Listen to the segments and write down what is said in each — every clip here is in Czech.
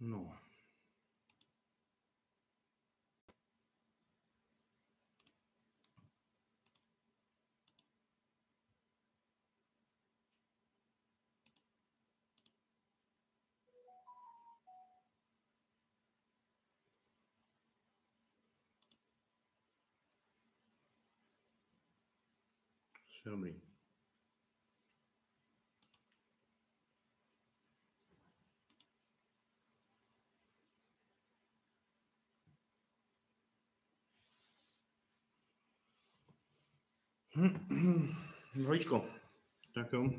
No. Vše dobrý. Zdravíčko. Tak jo.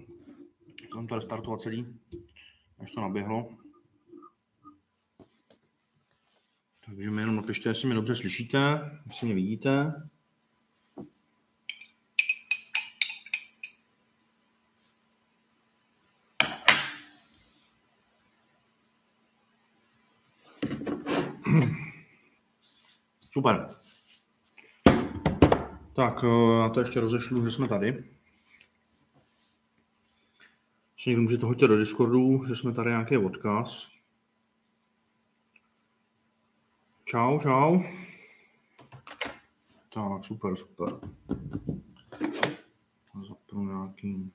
Jsem to restartovat celý, až to naběhlo. Takže mi jenom napište, jestli mě dobře slyšíte, jestli mě vidíte. Super. Tak, eh, já to ještě rozešlu, že jsme tady. Ještě někdo může to hodit do Discordu, že jsme tady nějaký odkaz. Čau, čau. Tak, super, super. Zapnu nějaký...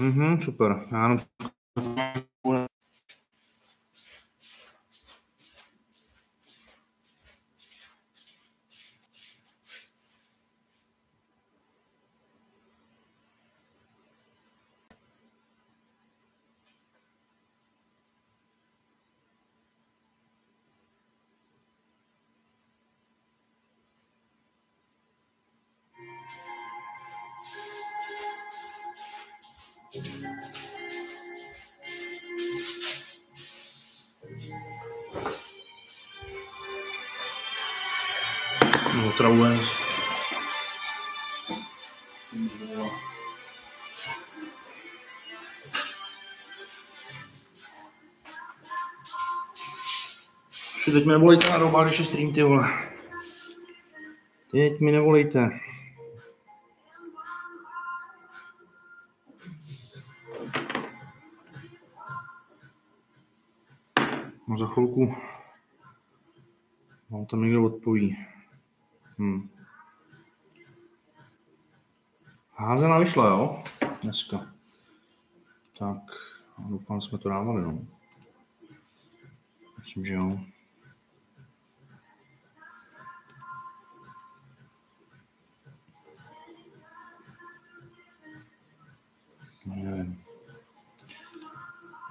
Mhm, super. Já jenom Ještě teď mi nevolejte na doba, když je stream, ty vole. Teď mi nevolejte. No za chvilku vám tam někdo odpoví. Hmm. Házená vyšla, jo? Dneska. Tak, doufám, že jsme to dávali, no. Myslím, že jo.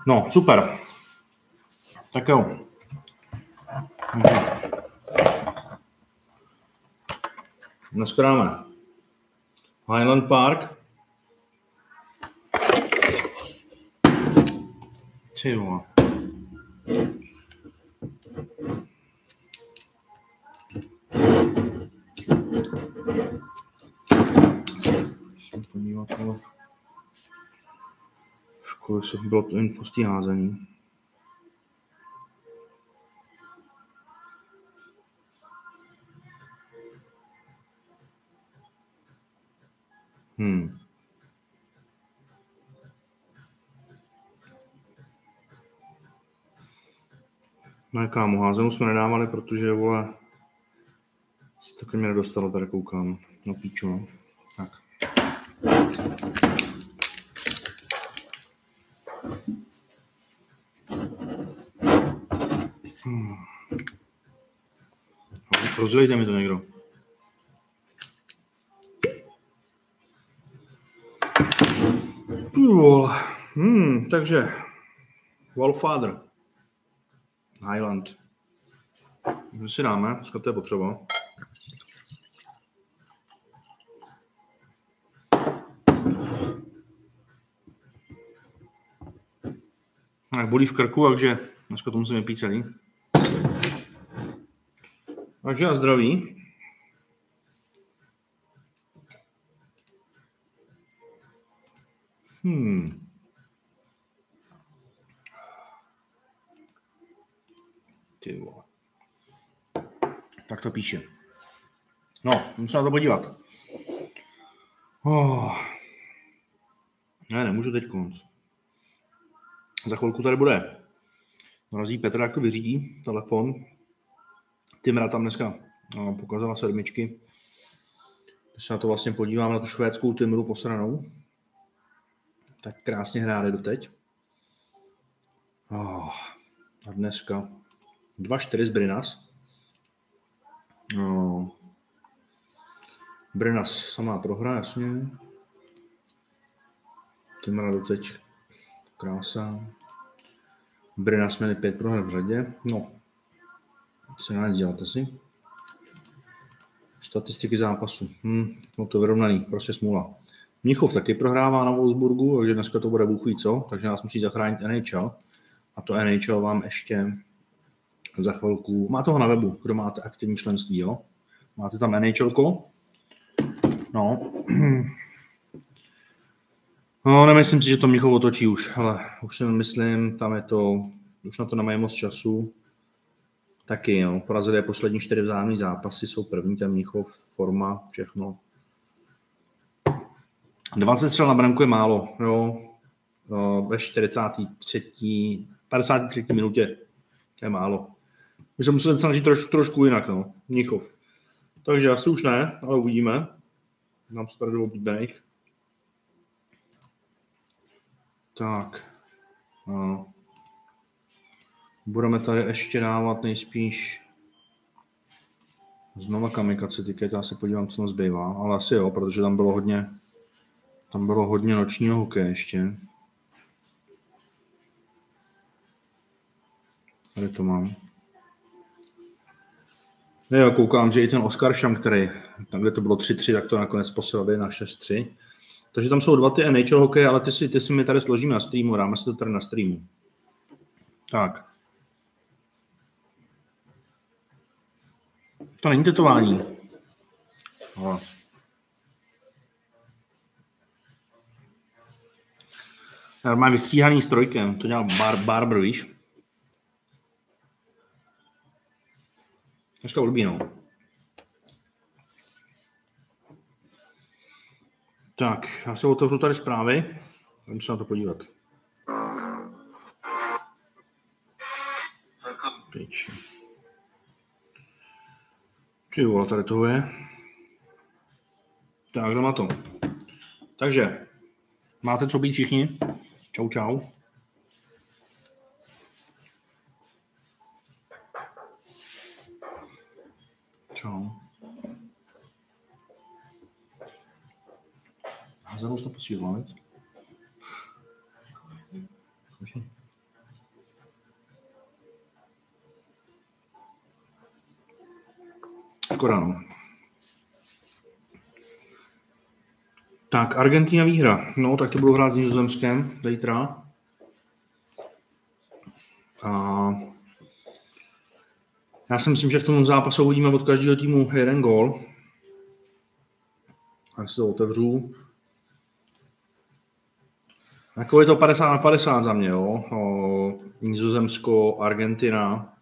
No, super. Tak jo. Dneska dáme Highland Park. Ty vole. Kolik se bylo to info z házení. Hmm. No kámo, házenu jsme nedávali, protože vole, se taky mě nedostalo, tady koukám. No píču, no. Tak. Hmm. Rozdělejte mi to někdo. Hmm, takže Wallfather. Highland. My si dáme, dneska to je potřeba. Tak bolí v krku, takže dneska to musíme pít celý. Takže a zdraví. Hmm. Ty vole. Tak to píše. No, musím na to podívat. Oh. Ne, nemůžu teď konc. Za chvilku tady bude. Dorazí Petr, jak to vyřídí, telefon. Timra tam dneska no, pokazala sedmičky. Když se na to vlastně podívám, na tu švédskou Timru posranou, tak krásně hráli doteď. Oh. A dneska 2-4 z Brinas. No. Brinas samá prohra, jasně. Timra doteď krása. Brinas měli pět proher v řadě. No, se na nic dělat asi. Statistiky zápasu. Hm, no to vyrovnaný, prostě smůla. Mnichov taky prohrává na Wolfsburgu, takže dneska to bude Bůh co, takže nás musí zachránit NHL. A to NHL vám ještě za chvilku, má toho na webu, kdo máte aktivní členství, jo? Máte tam NHL? No. No, nemyslím si, že to Mnichov otočí už, ale už si myslím, tam je to, už na to nemají moc času. Taky, jo. Porazili poslední čtyři vzájemné zápasy, jsou první, ten Mnichov, forma, všechno. 20 střel na branku je málo, jo. Ve 43. 53. minutě. To je málo. My se museli snažit troš, trošku jinak, no. Mnichov. Takže asi už ne, ale uvidíme. Nám se tady oblíbených. Tak. No. Budeme tady ještě dávat nejspíš znova kamikace tiket, já se podívám, co nás zbývá, ale asi jo, protože tam bylo hodně, tam bylo hodně nočního hokeje ještě. Tady to mám. Jo, koukám, že i ten Oscar Šam, který, tam, kde to bylo 3-3, tak to nakonec posilili na 6-3. Takže tam jsou dva ty NHL hokej, ale ty si, ty si mi tady složíme na streamu, dáme si to tady na streamu. Tak. To není tetování. Ale. Má vystříhaný strojkem, to dělal bar, Barber, víš? Dneska no. Tak, já se otevřu tady zprávy. Můžu se na to podívat. Piči. Ty vole, tady toho je. Tak, kdo má to? Takže, máte co být všichni? Čau, čau. Čau. Házenou to posílal, veď? Škoda, no. Tak, Argentina výhra. No, tak to bylo hrát s Nizozemskem zítra. A já si myslím, že v tom zápasu uvidíme od každého týmu jeden gol. A si to otevřu. Jako je to 50 na 50 za mě, jo. O, Nizozemsko, Argentina.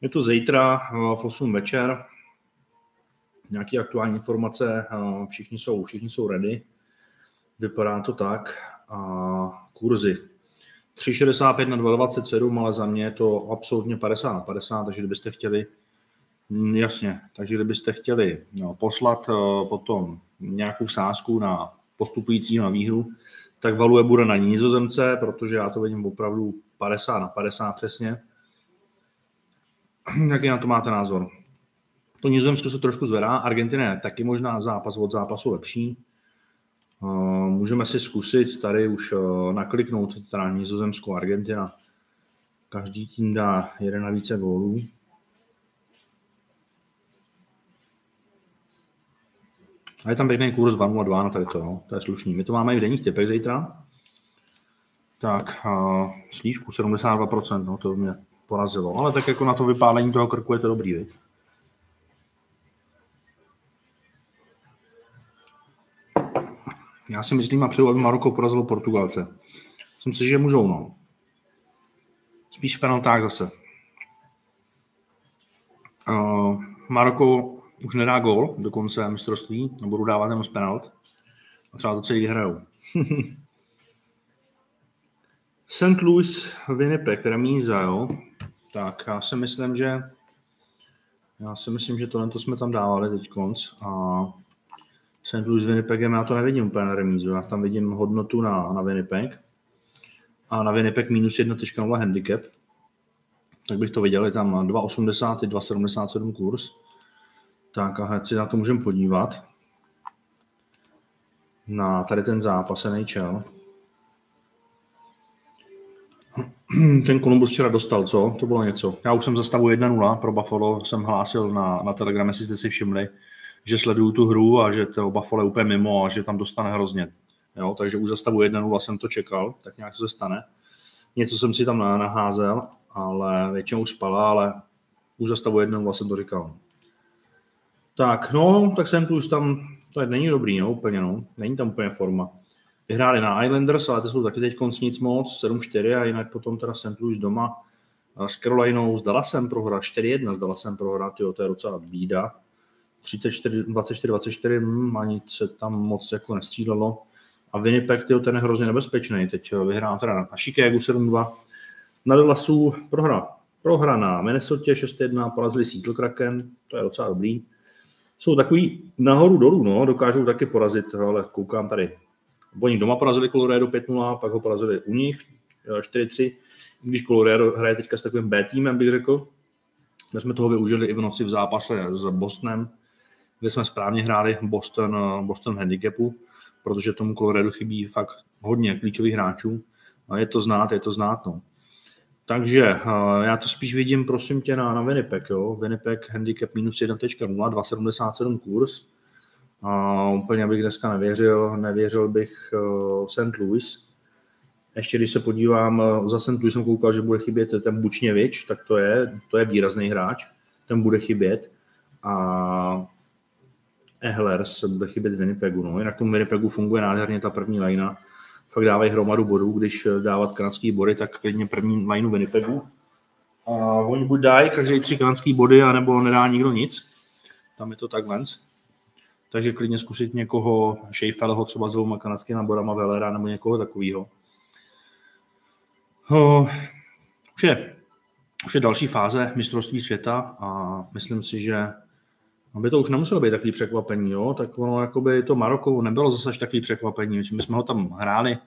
Je to zítra v 8 večer. Nějaké aktuální informace, všichni jsou, všichni jsou ready. Vypadá to tak. A kurzy 3,65 na 2,27, ale za mě je to absolutně 50 na 50, takže kdybyste chtěli, mm, jasně, takže kdybyste chtěli no, poslat uh, potom nějakou sázku na postupující na výhru, tak valuje bude na nízozemce, protože já to vidím opravdu 50 na 50 přesně. Jaký na to máte názor? To Nizozemsko se trošku zvedá, Argentina je taky možná zápas od zápasu lepší, Můžeme si zkusit tady už eh, nakliknout teda Nizozemskou Argentina. Každý tým dá jeden na více gólů. A je tam pěkný kurz 2 2 na tady to, no. to je slušný. My to máme i v denních typech zítra. Tak, uh, slívku 72%, no, to mě porazilo. Ale tak jako na to vypálení toho krku je to dobrý, viď? Já si myslím a přeju, aby Maroko porazilo Portugalce. Myslím si, že můžou, no. Spíš v penaltách zase. Uh, Maroko už nedá gol do konce mistrovství, nebudu dávat jenom z penalt a třeba to celý vyhrajou. St. Louis, Winnipeg, remíza, jo? Tak já si myslím, že já si myslím, že tohle to jsme tam dávali teď konc a St. Louis s Winnipegem já to nevidím úplně na remízu, já tam vidím hodnotu na, na Winnipeg a na Winnipeg minus 1.0 handicap, tak bych to viděl, je tam 2,80, 2,77 kurz, tak a hned si na to můžeme podívat na tady ten zápas NHL. Ten Columbus včera dostal, co? To bylo něco. Já už jsem za stavu 1-0 pro Buffalo, jsem hlásil na, na Telegram, jestli jste si všimli, že sleduju tu hru a že to Buffalo je úplně mimo a že tam dostane hrozně. Jo, takže už za stavu 1-0 jsem to čekal, tak nějak se stane. Něco jsem si tam naházel, ale většinou už spala, ale už za stavu 1-0 jsem to říkal. Tak, no, tak jsem tu už tam, to je, není dobrý, no, úplně, no, není tam úplně forma. Vyhráli na Islanders, ale to jsou taky teď konc nic moc, 7-4 a jinak potom teda St. Louis doma s Carolinou, s Dallasem prohra, 4-1 s Dallasem prohra, tyjo, to je docela bída. 34, 24-24, hmm, ani se tam moc jako nestřídalo. A Winnipeg, tyjo, ten je hrozně nebezpečný. Teď vyhrál teda na Chicago 7-2. Na Dallasu prohra. Prohra na Minnesota 6-1, porazili Seattle Kraken, to je docela dobrý. Jsou takový nahoru dolů, no, dokážou taky porazit, ale koukám tady. Oni doma porazili Colorado 5-0, pak ho porazili u nich 4-3, když Colorado hraje teďka s takovým B týmem, bych řekl. My jsme toho využili i v noci v zápase s Bostonem, kde jsme správně hráli Boston, Boston handicapu, protože tomu Colorado chybí fakt hodně klíčových hráčů. A je to znát, je to znát. No. Takže uh, já to spíš vidím, prosím tě, na, na Winnipeg. Jo? Winnipeg handicap minus 1.0, 2,77 kurz. Uh, úplně bych dneska nevěřil, nevěřil bych uh, St. Louis. Ještě když se podívám, za St. Louis jsem koukal, že bude chybět ten Bučněvič, tak to je, to je výrazný hráč, ten bude chybět. A Ehlers bude chybět Winnipegu. No. Jinak tomu Winnipegu funguje nádherně ta první lajna fakt dávají hromadu bodů, když eh, dávat kanadský body, tak klidně první lineu Winnipegu. A oni buď dají každý tři kanadský body, anebo nedá nikdo nic. Tam je to tak venc. Takže klidně zkusit někoho, Sheifelho třeba s dvouma kanadskými bodama Velera nebo někoho takového. už, je, už je další fáze mistrovství světa a myslím si, že aby to už nemuselo být takový překvapení, jo? tak ono, jakoby to Maroko nebylo zase takový překvapení. My jsme ho tam hráli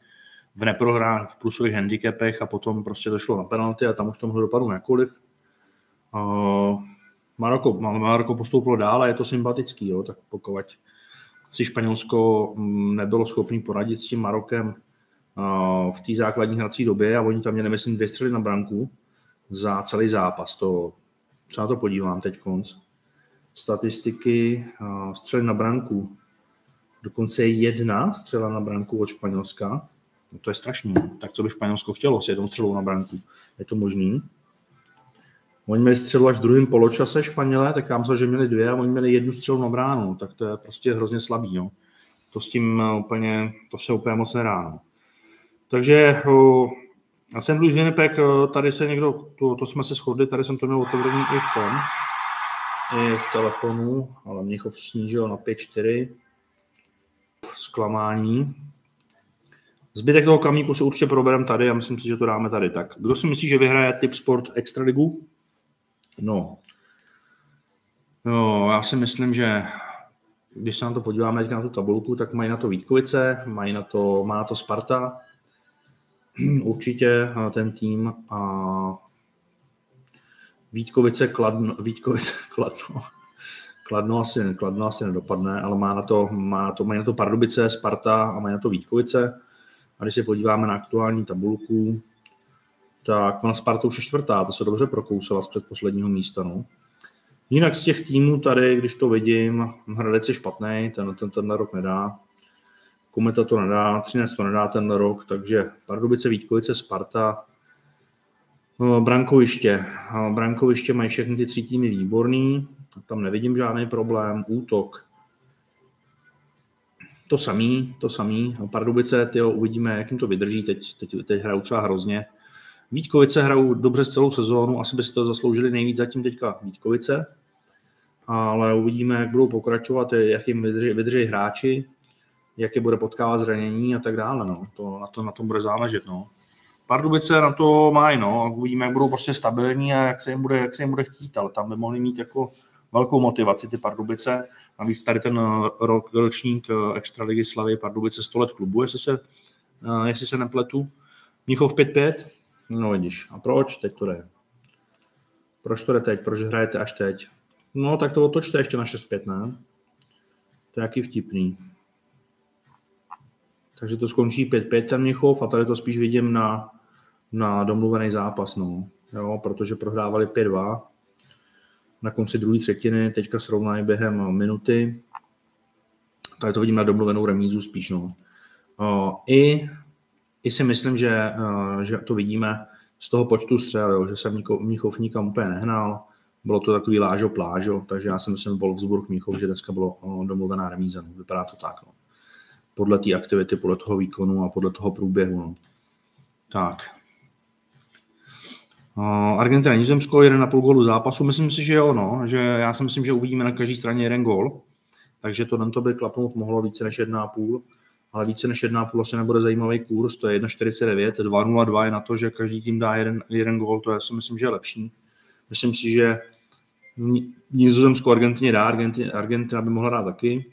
v neprohrách, v plusových handicapech a potom prostě to šlo na penalty a tam už to mohlo dopadnout jakkoliv. Uh, Maroko, Maroko postoupilo dál a je to sympatický, jo? tak pokud si Španělsko mm, nebylo schopný poradit s tím Marokem uh, v té základní hrací době a oni tam měli, myslím, dvě střely na branku za celý zápas. To, se na to podívám teď konc statistiky střely na branku. Dokonce je jedna střela na branku od Španělska. No to je strašný. Tak co by Španělsko chtělo s jednou střelou na branku? Je to možný? Oni měli střelu až v druhém poločase Španělé, tak já myslel, že měli dvě a oni měli jednu střelu na bránu, tak to je prostě hrozně slabý. No. To s tím eh, úplně, to se úplně moc nedá. No. Takže na St. Louis Winnipeg, eh, tady se někdo, to, to jsme se shodli, tady jsem to měl otevřený i v tom, i v telefonu, ale Mnichov snížil na 5-4. Zklamání. Zbytek toho kamíku se určitě probereme tady a myslím si, že to dáme tady. Tak, kdo si myslí, že vyhraje Tip Sport Extraligu? No. No, já si myslím, že když se na to podíváme na tu tabulku, tak mají na to Vítkovice, mají na to, má na to Sparta, určitě ten tým a Vítkovice, Kladno, Vítkovice, Kladno, Kladno asi, Kladno asi nedopadne, ale má na to, má na to, mají na to Pardubice, Sparta a mají na to Vítkovice. A když se podíváme na aktuální tabulku, tak ona Sparta už je čtvrtá, to se dobře prokousala z předposledního místa. No. Jinak z těch týmů tady, když to vidím, Hradec je špatný, ten, ten, ten rok nedá. Kometa to nedá, Třinec to nedá ten rok, takže Pardubice, Vítkovice, Sparta, brankoviště. Brankoviště mají všechny ty tři týmy výborný, tam nevidím žádný problém. Útok. To samý, to samý. Pardubice, tyjo, uvidíme, jak jim to vydrží. Teď, teď, teď hrajou třeba hrozně. Vítkovice hrajou dobře celou sezónu, asi by si to zasloužili nejvíc zatím teďka Vítkovice. ale uvidíme, jak budou pokračovat, jak jim vydrží, vydrží hráči, jak je bude potkávat zranění a tak dále. No. To, na, to, na tom bude záležet. No. Pardubice na to mají, no. uvidíme, jak budou prostě stabilní a jak se jim bude, jak se jim bude chtít, ale tam by mohli mít jako velkou motivaci ty Pardubice. Navíc tady ten rok, ročník eh, Extraligy Slavy Pardubice 100 let klubu, jestli se, eh, jestli se nepletu. Míchov 5-5? No vidíš. A proč? Teď to jde. Proč to jde teď? Proč hrajete až teď? No tak to otočte ještě na 6-5, ne? To je jaký vtipný. Takže to skončí 5-5 ten Měchov a tady to spíš vidím na, na domluvený zápas, no. Jo, protože prohrávali 5-2 na konci druhé třetiny, teďka srovnají během minuty. Tady to vidím na domluvenou remízu spíš, no. I, i si myslím, že, že to vidíme z toho počtu střel, jo, že se Míchov nikam úplně nehnal. Bylo to takový lážo plážo, takže já si myslím Wolfsburg Míchov, že dneska bylo domluvená remíza. No. Vypadá to tak. No podle té aktivity, podle toho výkonu a podle toho průběhu. No. Tak. Uh, Argentina, Nizozemsko, 1,5 gólu zápasu. Myslím si, že jo, no. že já si myslím, že uvidíme na každé straně jeden gól, takže to to by klapnout mohlo více než 1,5, ale více než 1,5 asi nebude zajímavý kurz, to je 1,49, 2,02 je na to, že každý tým dá jeden, jeden gól, to já si myslím, že je lepší. Myslím si, že Nizozemsko Argentině dá, Argentina, Argentina by mohla dát taky.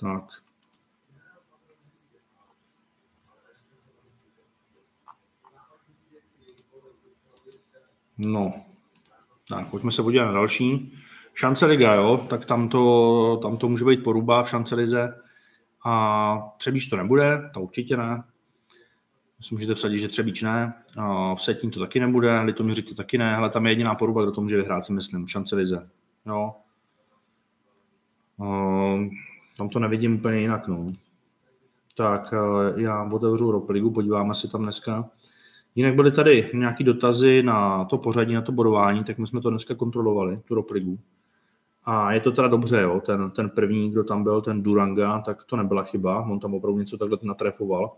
Tak, No, tak pojďme se podívat na další. Šance Liga, jo, tak tam to, tam to může být poruba v šance Lize. A Třebíč to nebude, to určitě ne. Myslím, můžete vsadit, že Třebíč ne. A v Setín to taky nebude, Litoměřice to taky ne. Ale tam je jediná poruba, kdo to může vyhrát, si myslím, šance Lize. Jo. A tam to nevidím úplně jinak, no. Tak já otevřu Europa Ligu, podíváme se tam dneska. Jinak byly tady nějaké dotazy na to pořadí, na to bodování, tak my jsme to dneska kontrolovali, tu Ropligu. A je to teda dobře, jo. Ten, ten první, kdo tam byl, ten Duranga, tak to nebyla chyba, on tam opravdu něco takhle natrefoval.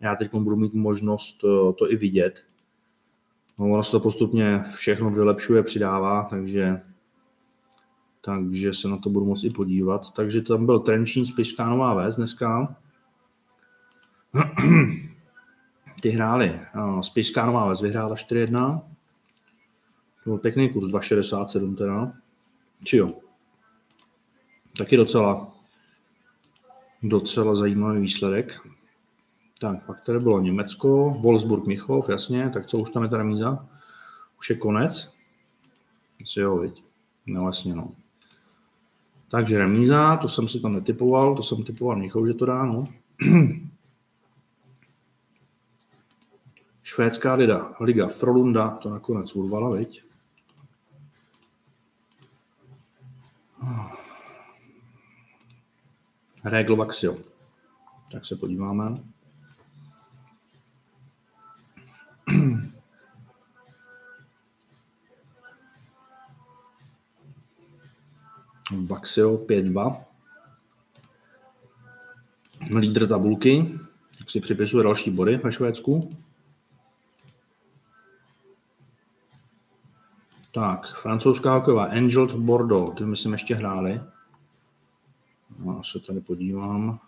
Já teď budu mít možnost to, eh, to i vidět. No, ono se to postupně všechno vylepšuje, přidává, takže, takže se na to budu moct i podívat. Takže tam byl Trenčín Spišská Ves dneska. ty hráli. Spišská Nová Ves vyhrála 4-1. To byl pěkný kurz, 2,67 teda. Či jo. Taky docela, docela zajímavý výsledek. Tak, pak tady bylo Německo, Wolfsburg, Michov, jasně, tak co už tam je ta remíza? Už je konec? Asi jo, viď? No vlastně, no. Takže remíza, to jsem si tam netypoval, to jsem typoval Michov, že to dá, no. Švédská liga, liga Frolunda to nakonec urvala, viď? Regl Vaxio. Tak se podíváme. Vaxio 5-2. Lídr tabulky, tak si připisuje další body ve Švédsku. Tak, francouzská hokejová Angel Bordeaux, ty myslím ještě hráli. No, já se tady podívám.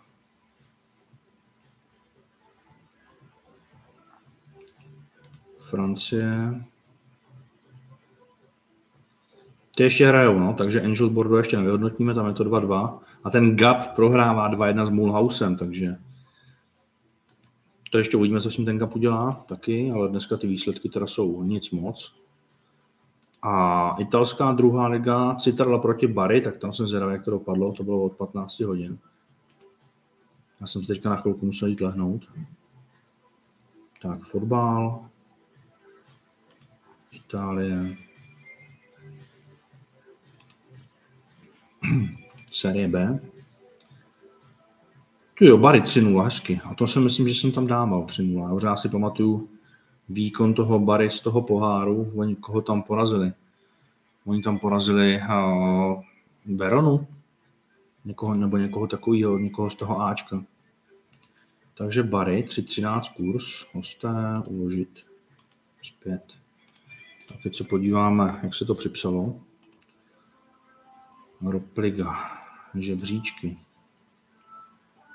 Francie. Ty ještě hrajou, no, takže Angel Bordeaux ještě nevyhodnotíme, tam je to 2-2. A ten Gap prohrává 2-1 s Mulhousem, takže to ještě uvidíme, co s tím ten Gap udělá taky, ale dneska ty výsledky teda jsou nic moc. A italská druhá liga Citrala proti Bari, tak tam jsem zvědavý, jak to dopadlo, to bylo od 15 hodin. Já jsem se teďka na chvilku musel jít lehnout. Tak, fotbal. Itálie. Série B. Tu jo, Bari 3-0, hezky. A to si myslím, že jsem tam dával 3-0. Já si pamatuju, výkon toho Bary z toho poháru, oni koho tam porazili. Oni tam porazili uh, Veronu, někoho, nebo někoho takového, někoho z toho Ačka. Takže Bary, 3.13 kurz, hosté, uložit, zpět. Tak teď se podíváme, jak se to připsalo. Ropliga. Žebříčky.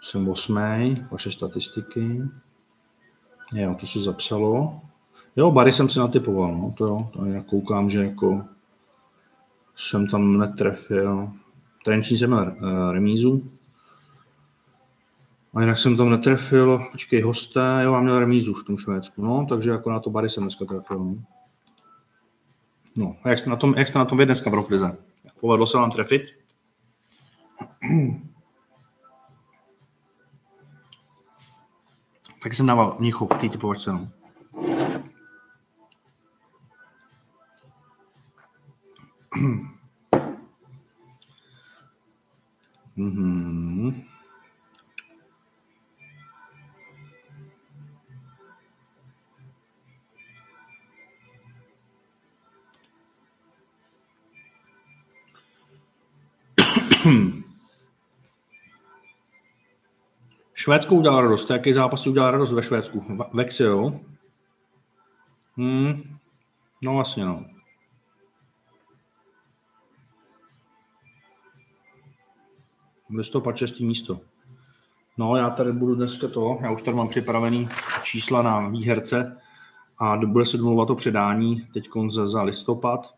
Jsem osmý, vaše statistiky. Jo, to se zapsalo. Jo, Bary jsem si natypoval, no, to jo, to já koukám, že jako jsem tam netrefil. Trenčí jsem měl uh, remízu. A jinak jsem tam netrefil, počkej, hosté, jo, mám měl remízu v tom Švédsku, no, takže jako na to Bary jsem dneska trefil. No, no a jak jste na tom, jak jste na tom vy dneska v Roklize? Povedlo se vám trefit? tak jsem dával Mnichov v té typovačce. No. mm-hmm. Švédsko udělal radost. Jaký zápas udělal radost ve Švédsku? Vexy, jo? Hmm. No vlastně, no. Listopad šestý místo. No, já tady budu dneska to, já už tady mám připravený čísla na výherce a bude se domluvat o předání teď za, za listopad.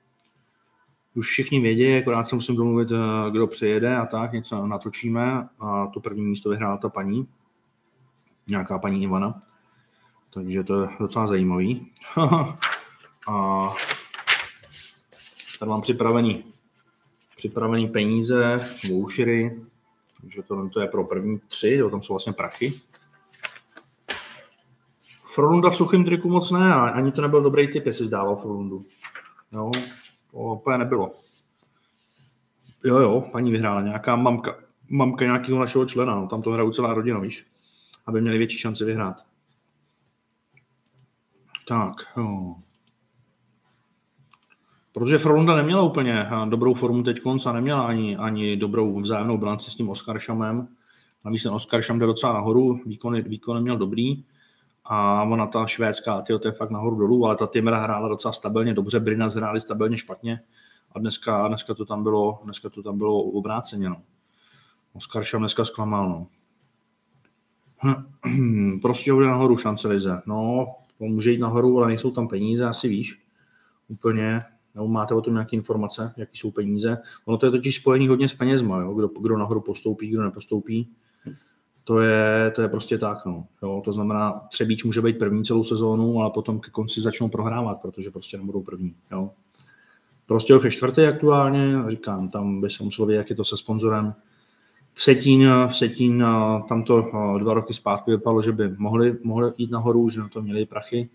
Už všichni vědí, akorát se musím domluvit, eh, kdo přijede a tak, něco natočíme a to první místo vyhrála ta paní, nějaká paní Ivana. Takže to je docela zajímavý. a tady mám připravený, připravený peníze, vouchery, takže to, to je pro první tři, jo, tam jsou vlastně prachy. Frolunda v suchém triku moc ne, ani to nebyl dobrý typ, jestli zdával Frolundu. Jo, to úplně nebylo. Jo, jo, paní vyhrála nějaká mamka, mamka nějakého našeho člena, no, tam to hrajou celá rodina, víš, aby měli větší šanci vyhrát. Tak, jo. Protože Frolunda neměla úplně eh, dobrou formu teď a neměla ani, ani dobrou vzájemnou bilanci s tím Oskaršamem. Navíc ten Oskaršam jde docela nahoru, výkon, výkon neměl dobrý a ona ta švédská, tyjo, to je fakt nahoru dolů, ale ta Timera hrála docela stabilně dobře, Brina hráli stabilně špatně a dneska, dneska, to tam bylo, dneska to tam bylo obráceně. No. Oskaršam dneska zklamal. No. prostě jde nahoru šance Lize. No, může jít nahoru, ale nejsou tam peníze, asi víš. Úplně, nebo máte o tom nějaké informace, jaký jsou peníze. Ono to je totiž spojení hodně s penězma, jo? Kdo, kdo nahoru postoupí, kdo nepostoupí. To je, to je prostě tak. No. Jo? To znamená, Třebíč může být první celou sezónu, ale potom ke konci začnou prohrávat, protože prostě nebudou první. Jo? Prostě je čtvrtý aktuálně, říkám, tam by se muselo vědět, jak je to se sponzorem. V Setín, v Setín tam to dva roky zpátky vypadalo, že by mohli, mohli jít nahoru, že na to měli prachy.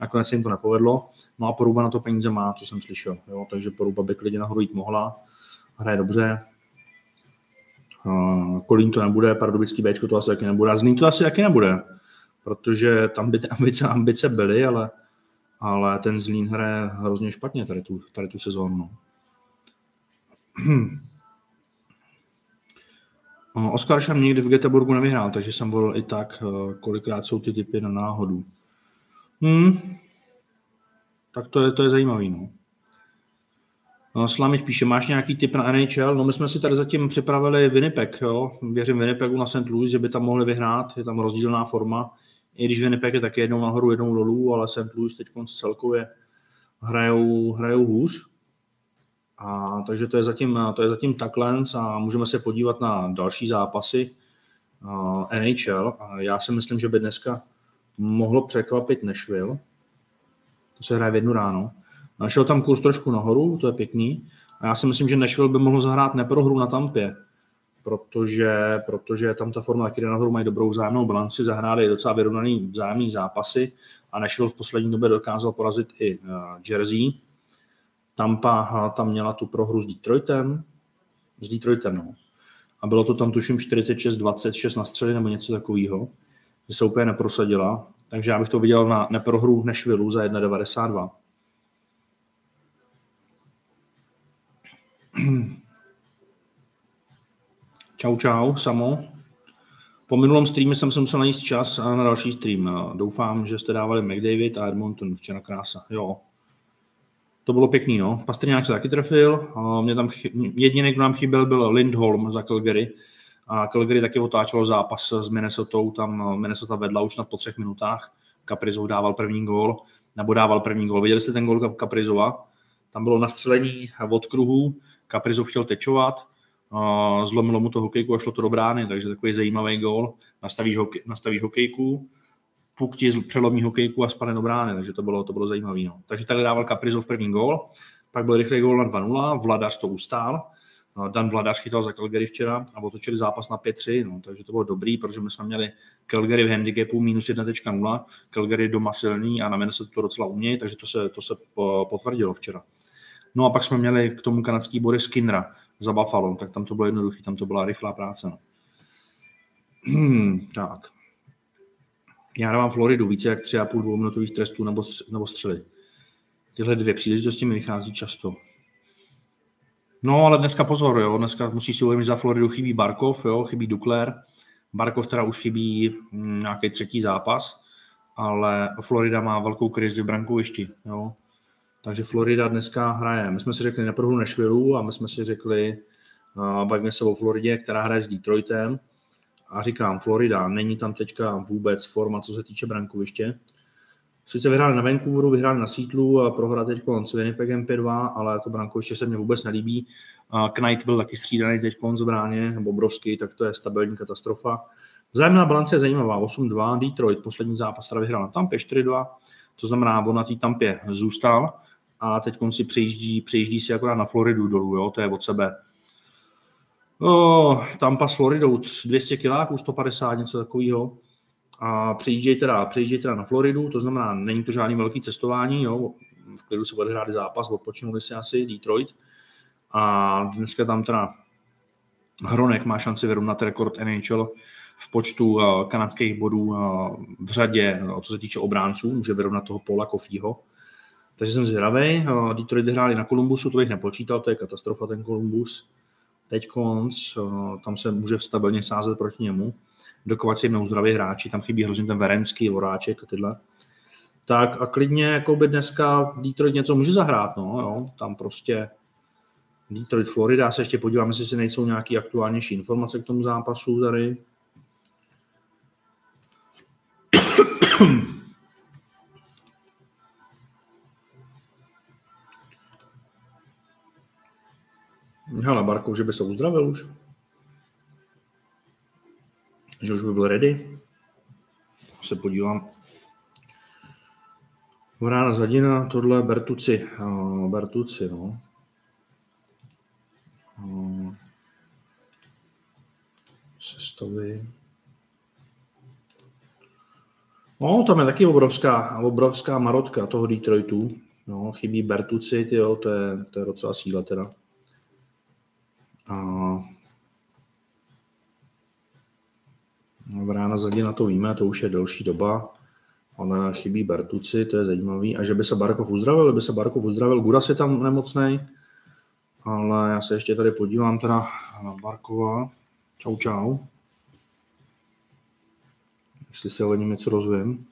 Nakonec se jim to nepovedlo. No a Poruba na to peníze má, co jsem slyšel. Jo? Takže Poruba by klidně nahoru jít mohla. Hraje dobře. Kolín to nebude, Pardubický Bčko to asi taky nebude. A Zlín to asi taky nebude, protože tam by ty ambice, ambice byly, ale, ale ten Zlín hraje hrozně špatně tady tu, tady tu sezónu. No. Oskar Šam nikdy v Göteborgu nevyhrál, takže jsem volil i tak, eh, kolikrát jsou ty typy na náhodu. Hmm. Tak to je, to je zajímavý, no. no Slamich píše, máš nějaký tip na NHL? No my jsme si tady zatím připravili Winnipeg, jo. Věřím Winnipegu na St. Louis, že by tam mohli vyhrát, je tam rozdílná forma. I když Winnipeg je taky jednou nahoru, jednou dolů, ale St. Louis teď celkově hrajou, hrajou hůř. A, takže to je, zatím, to je zatím takhle a můžeme se podívat na další zápasy uh, NHL. A já si myslím, že by dneska mohlo překvapit Nashville. To se hraje v jednu ráno. Našel tam kurz trošku nahoru, to je pěkný. A já si myslím, že Nashville by mohl zahrát neprohru na Tampě, protože, protože tam ta forma taky jde nahoru, mají dobrou vzájemnou bilanci, zahráli docela vyrovnaný vzájemný zápasy a Nashville v poslední době dokázal porazit i uh, Jersey. Tampa tam měla tu prohru s Detroitem, s Detroitem, no. A bylo to tam tuším 46-26 na střely nebo něco takového že se úplně neprosadila, takže já bych to viděl na neprohru Nešvilu za 1,92. Čau, čau, samo. Po minulém streamu jsem se musel najít čas na další stream. Doufám, že jste dávali McDavid a Edmonton včera krása. Jo. To bylo pěkný, no. Pastrňák se taky trefil. Mě tam jediný, kdo nám chyběl, byl Lindholm za Calgary. A Calgary taky otáčelo zápas s Minnesota, tam Minnesota vedla už na po třech minutách. Kaprizov dával první gól, nebo dával první gól. Viděli jste ten gól Kaprizova? Tam bylo nastřelení od kruhu, Kaprizov chtěl tečovat, zlomilo mu to hokejku a šlo to do brány, takže takový zajímavý gól. Nastavíš, hokej, nastavíš hokejku, puk ti přelomí hokejku a spadne do brány, takže to bylo, to bylo zajímavé. No. Takže tady dával Kaprizov první gól, pak byl rychlý gól na 2-0, Vladař to ustál, Dan Vladař chytal za Calgary včera a otočili zápas na 5-3, no, takže to bylo dobrý, protože my jsme měli Calgary v handicapu minus 1.0, Calgary doma silný a na se to docela umějí, takže to se, to se potvrdilo včera. No a pak jsme měli k tomu kanadský body Skinnera za Buffalo, tak tam to bylo jednoduché, tam to byla rychlá práce. No. Hmm, tak. Já dávám Floridu více jak 3,5 dvouminutových trestů nebo, nebo střely. Tyhle dvě příležitosti mi vychází často. No, ale dneska pozor, jo. Dneska musí si uvědomit, za Floridu chybí Barkov, jo, chybí Dukler. Barkov teda už chybí hm, nějaký třetí zápas, ale Florida má velkou krizi v brankovišti, jo. Takže Florida dneska hraje. My jsme si řekli na prvu Nashville a my jsme si řekli, uh, bavíme se o Floridě, která hraje s Detroitem. A říkám, Florida, není tam teďka vůbec forma, co se týče brankoviště. Sice vyhráli na Vancouveru, vyhráli na Seattleu a prohráli teď s Winnipegem 5-2, ale to brankoviště se mně vůbec nelíbí. Knight byl taky střídaný teď z bráně, Bobrovský, tak to je stabilní katastrofa. Vzájemná balance je zajímavá, 8-2, Detroit, poslední zápas, teda vyhrál na Tampě 4-2, to znamená, on na té Tampě zůstal a teď si přejíždí, přejíždí si akorát na Floridu dolů, jo, to je od sebe. O, Tampa s Floridou 200 kiláků, 150, něco takového a přejíždějí teda, přejíždějí teda na Floridu, to znamená, není to žádný velký cestování, jo, v klidu se bude hrát zápas, odpočinuli si asi Detroit a dneska tam teda Hronek má šanci vyrovnat rekord NHL v počtu uh, kanadských bodů uh, v řadě, uh, co se týče obránců, může vyrovnat toho Paula Kofího. Takže jsem zvědavý. Detroit vyhráli na Kolumbusu, to bych nepočítal, to je katastrofa ten Kolumbus. Teď konc, tam se může stabilně sázet proti němu dokovat si mnou zdraví hráči, tam chybí hrozně ten Verenský, Voráček a tyhle. Tak a klidně jako by dneska Detroit něco může zahrát, no, jo, tam prostě Detroit, Florida, se ještě podívám, jestli si nejsou nějaké aktuálnější informace k tomu zápasu tady. Hele, Barkov, že by se uzdravil už že už by byl ready. Se podívám. Vrána Zadina, tohle Bertuci. Bertuci, no. Uh, sestavy. No, tam je taky obrovská, obrovská marotka toho Detroitu. No, chybí Bertuci, tyjo, to je, to je docela síla teda. Uh, V rána zadě na to víme, to už je delší doba. Ona chybí Bertuci, to je zajímavý. A že by se Barkov uzdravil, by se Barkov uzdravil. Guras je tam nemocný, ale já se ještě tady podívám teda na Barkova. Čau, čau. Jestli se něm něco rozvím.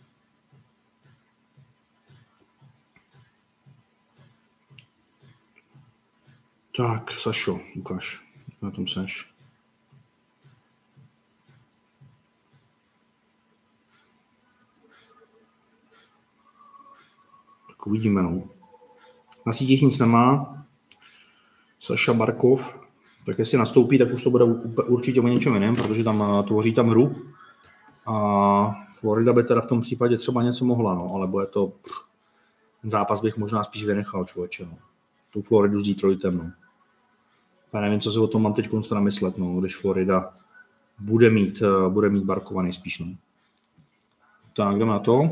Tak, Sašo, ukáž, na tom seš. Uvidíme. No. Na sítích nic nemá. Saša Barkov, tak jestli nastoupí, tak už to bude určitě o něčem jiném, protože tam eh, tvoří tam hru. A Florida by teda v tom případě třeba něco mohla, no, ale bude to pff, zápas bych možná spíš vynechal, člověče. No. Tu Floridu s Detroitem. No. Já nevím, co si o tom mám teď konstru namyslet, no, když Florida bude mít, eh, bude mít barkovaný spíš. No. Tak, jdeme na to.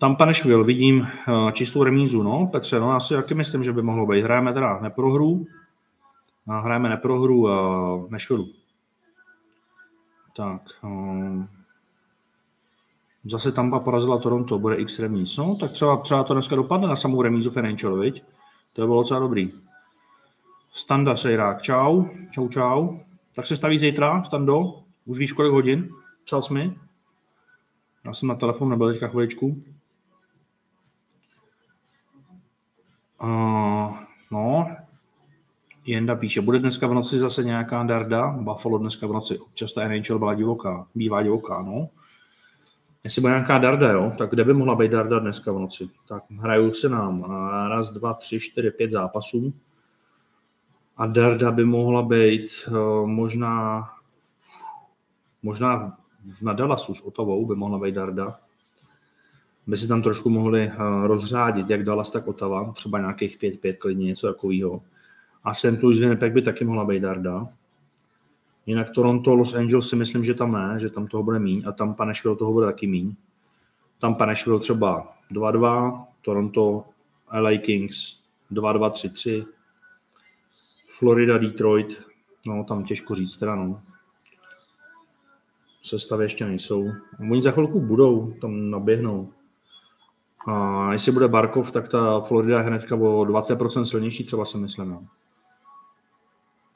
Tam Nashville, vidím uh, čistou remízu, no, Petře, no, asi taky myslím, že by mohlo být. Hrajeme teda neprohru, hrajeme neprohru uh, Nashville. Tak, uh, zase Tampa porazila Toronto, bude x remíz. No, tak třeba, třeba to dneska dopadne na samou remízu Financial, viď? To je bylo docela dobrý. Standa Sejrák, čau, čau, čau. Tak se staví zítra, Stando? Už víš, kolik hodin? Psal jsi mi? Já jsem na telefon, nebyl teďka chviličku. Uh, no, Jenda píše, bude dneska v noci zase nějaká darda? Buffalo dneska v noci. Občas ta NHL byla divoká, bývá divoká, no. Jestli bude nějaká darda, jo, tak kde by mohla být darda dneska v noci? Tak hrajou se nám raz, dva, tři, čtyři, pět zápasů. A darda by mohla být uh, možná možná v Nadalasu s Otavou by mohla být darda. By si tam trošku mohli uh, rozřádit, jak Dallas, tak Otava, třeba nějakých 5-5 klidně, něco takového. A St. Louis Winnipeg by taky mohla být darda. Jinak Toronto, Los Angeles si myslím, že tam ne, že tam toho bude míň a tam Panešvil toho bude taky míň. Tam Panešvil třeba 2-2, Toronto, LA Kings 2-2, 3-3, Florida, Detroit, no tam těžko říct teda, no. Sestavy ještě nejsou. Oni za chvilku budou, tam naběhnou. A jestli bude Barkov, tak ta Florida je hnedka o 20% silnější, třeba si myslím. No.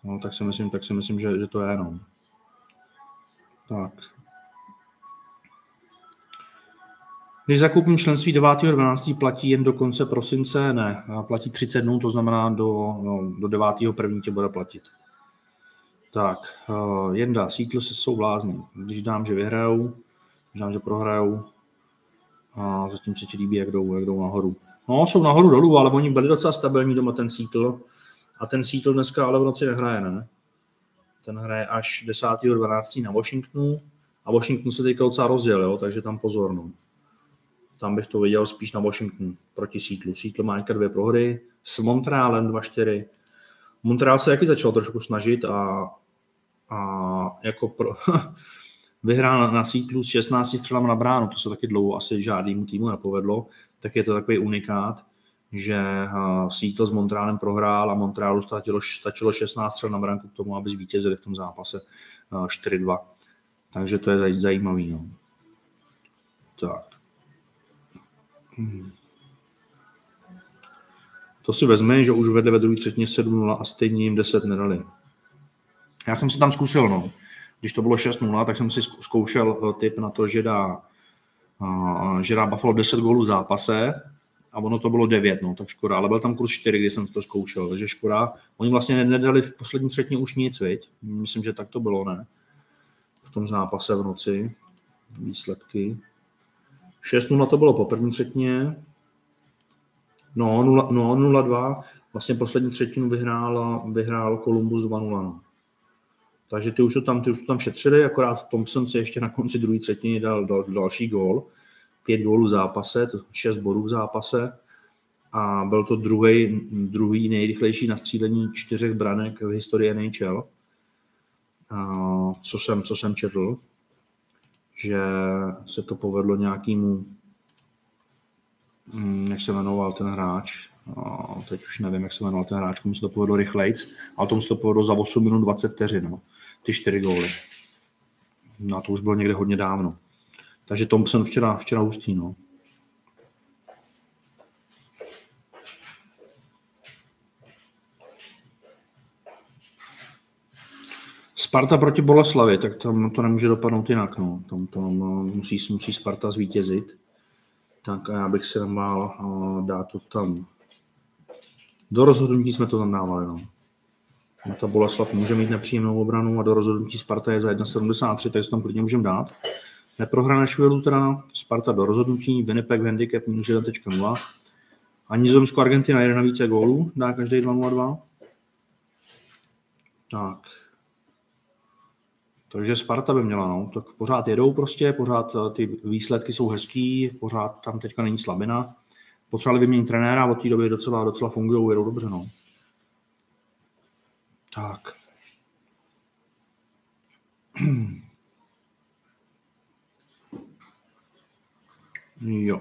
No, tak si myslím, tak si myslím, že, že to je jenom. Tak. Když zakoupím členství 9.12. platí jen do konce prosince? Ne, platí 30 dnů, to znamená do, no, do 9.1. tě bude platit. Tak, uh, Jenda, se jsou blázni. Když dám, že vyhrajou, když dám, že prohrajou, a zatím se ti líbí, jak jdou, jak jdou nahoru. No, jsou nahoru dolů, ale oni byli docela stabilní doma ten Seattle. A ten Seattle dneska ale v noci nehraje, ne? Ten hraje až 10.12. na Washingtonu a Washington se teďka docela rozděl, jo? takže tam pozor. No. Tam bych to viděl spíš na Washington proti Seattle. Seattle má dvě prohry s Montrealem 2-4. Montreal se taky začal trošku snažit a, a jako pro, vyhrál na Seattle s 16 střelami na bránu, to se taky dlouho asi žádnému týmu nepovedlo, tak je to takový unikát že Seattle s Montrealem prohrál a Montrealu stačilo, stačilo 16 střel na branku k tomu, aby zvítězili v tom zápase 4-2. Takže to je zajímavý. No. Tak. Hmm. To si vezme, že už vedli ve druhé třetině 7-0 a stejně jim 10 nedali. Já jsem si tam zkusil, no. Když to bylo 6-0, tak jsem si zkoušel eh, tip na to, že dá, eh, že dá Buffalo 10 gólů v zápase a ono to bylo 9, no, tak škoda, ale byl tam kurz 4, kdy jsem to zkoušel, takže škoda. Oni vlastně nedali v poslední třetině už nic, viď? Myslím, že tak to bylo, ne? V tom zápase v noci. Výsledky. 6 0 to bylo po první třetině. No, 0, no 0-2. Vlastně poslední třetinu vyhrál, vyhrál Columbus 2-0. Takže ty už to tam, ty už to tam šetřili, akorát Thompson si ještě na konci druhé třetiny dal, dal další gól. Pět gólů v zápase, šest bodů v zápase. A byl to druhý, druhý nejrychlejší nastřílení čtyřech branek v historii NHL, a co, jsem, co jsem četl, že se to povedlo nějakému, hm, jak se jmenoval ten hráč, teď už nevím, jak se jmenoval ten hráč, komu se to povedlo rychlejc, ale tomu se to povedlo za 8 minut 20 vteřin, no, ty čtyři góly. No to už bylo někde hodně dávno. Takže Thompson včera, včera hustý, no. Sparta proti Boleslavi, tak tam to nemůže dopadnout jinak. No. Tam to musí, musí Sparta zvítězit. Tak a já bych se mal uh, dát to tam. Do rozhodnutí jsme to tam dávali. No. A ta Boleslav může mít nepříjemnou obranu a do rozhodnutí Sparta je za 1,73, takže tam klidně můžeme dát. Neprohra Švělu teda, Sparta do rozhodnutí, Winnipeg v handicap minus 1.0. A Nizozemsko Argentina jede na více gólů, dá každý 2-0-2. Tak. Takže Sparta by měla, no. Tak pořád jedou prostě, pořád eh, ty výsledky jsou hezký, pořád tam teďka není slabina. Potřebovali vyměnit trenéra, od té doby docela, docela fungují, jedou dobře, no. Tak. Jo.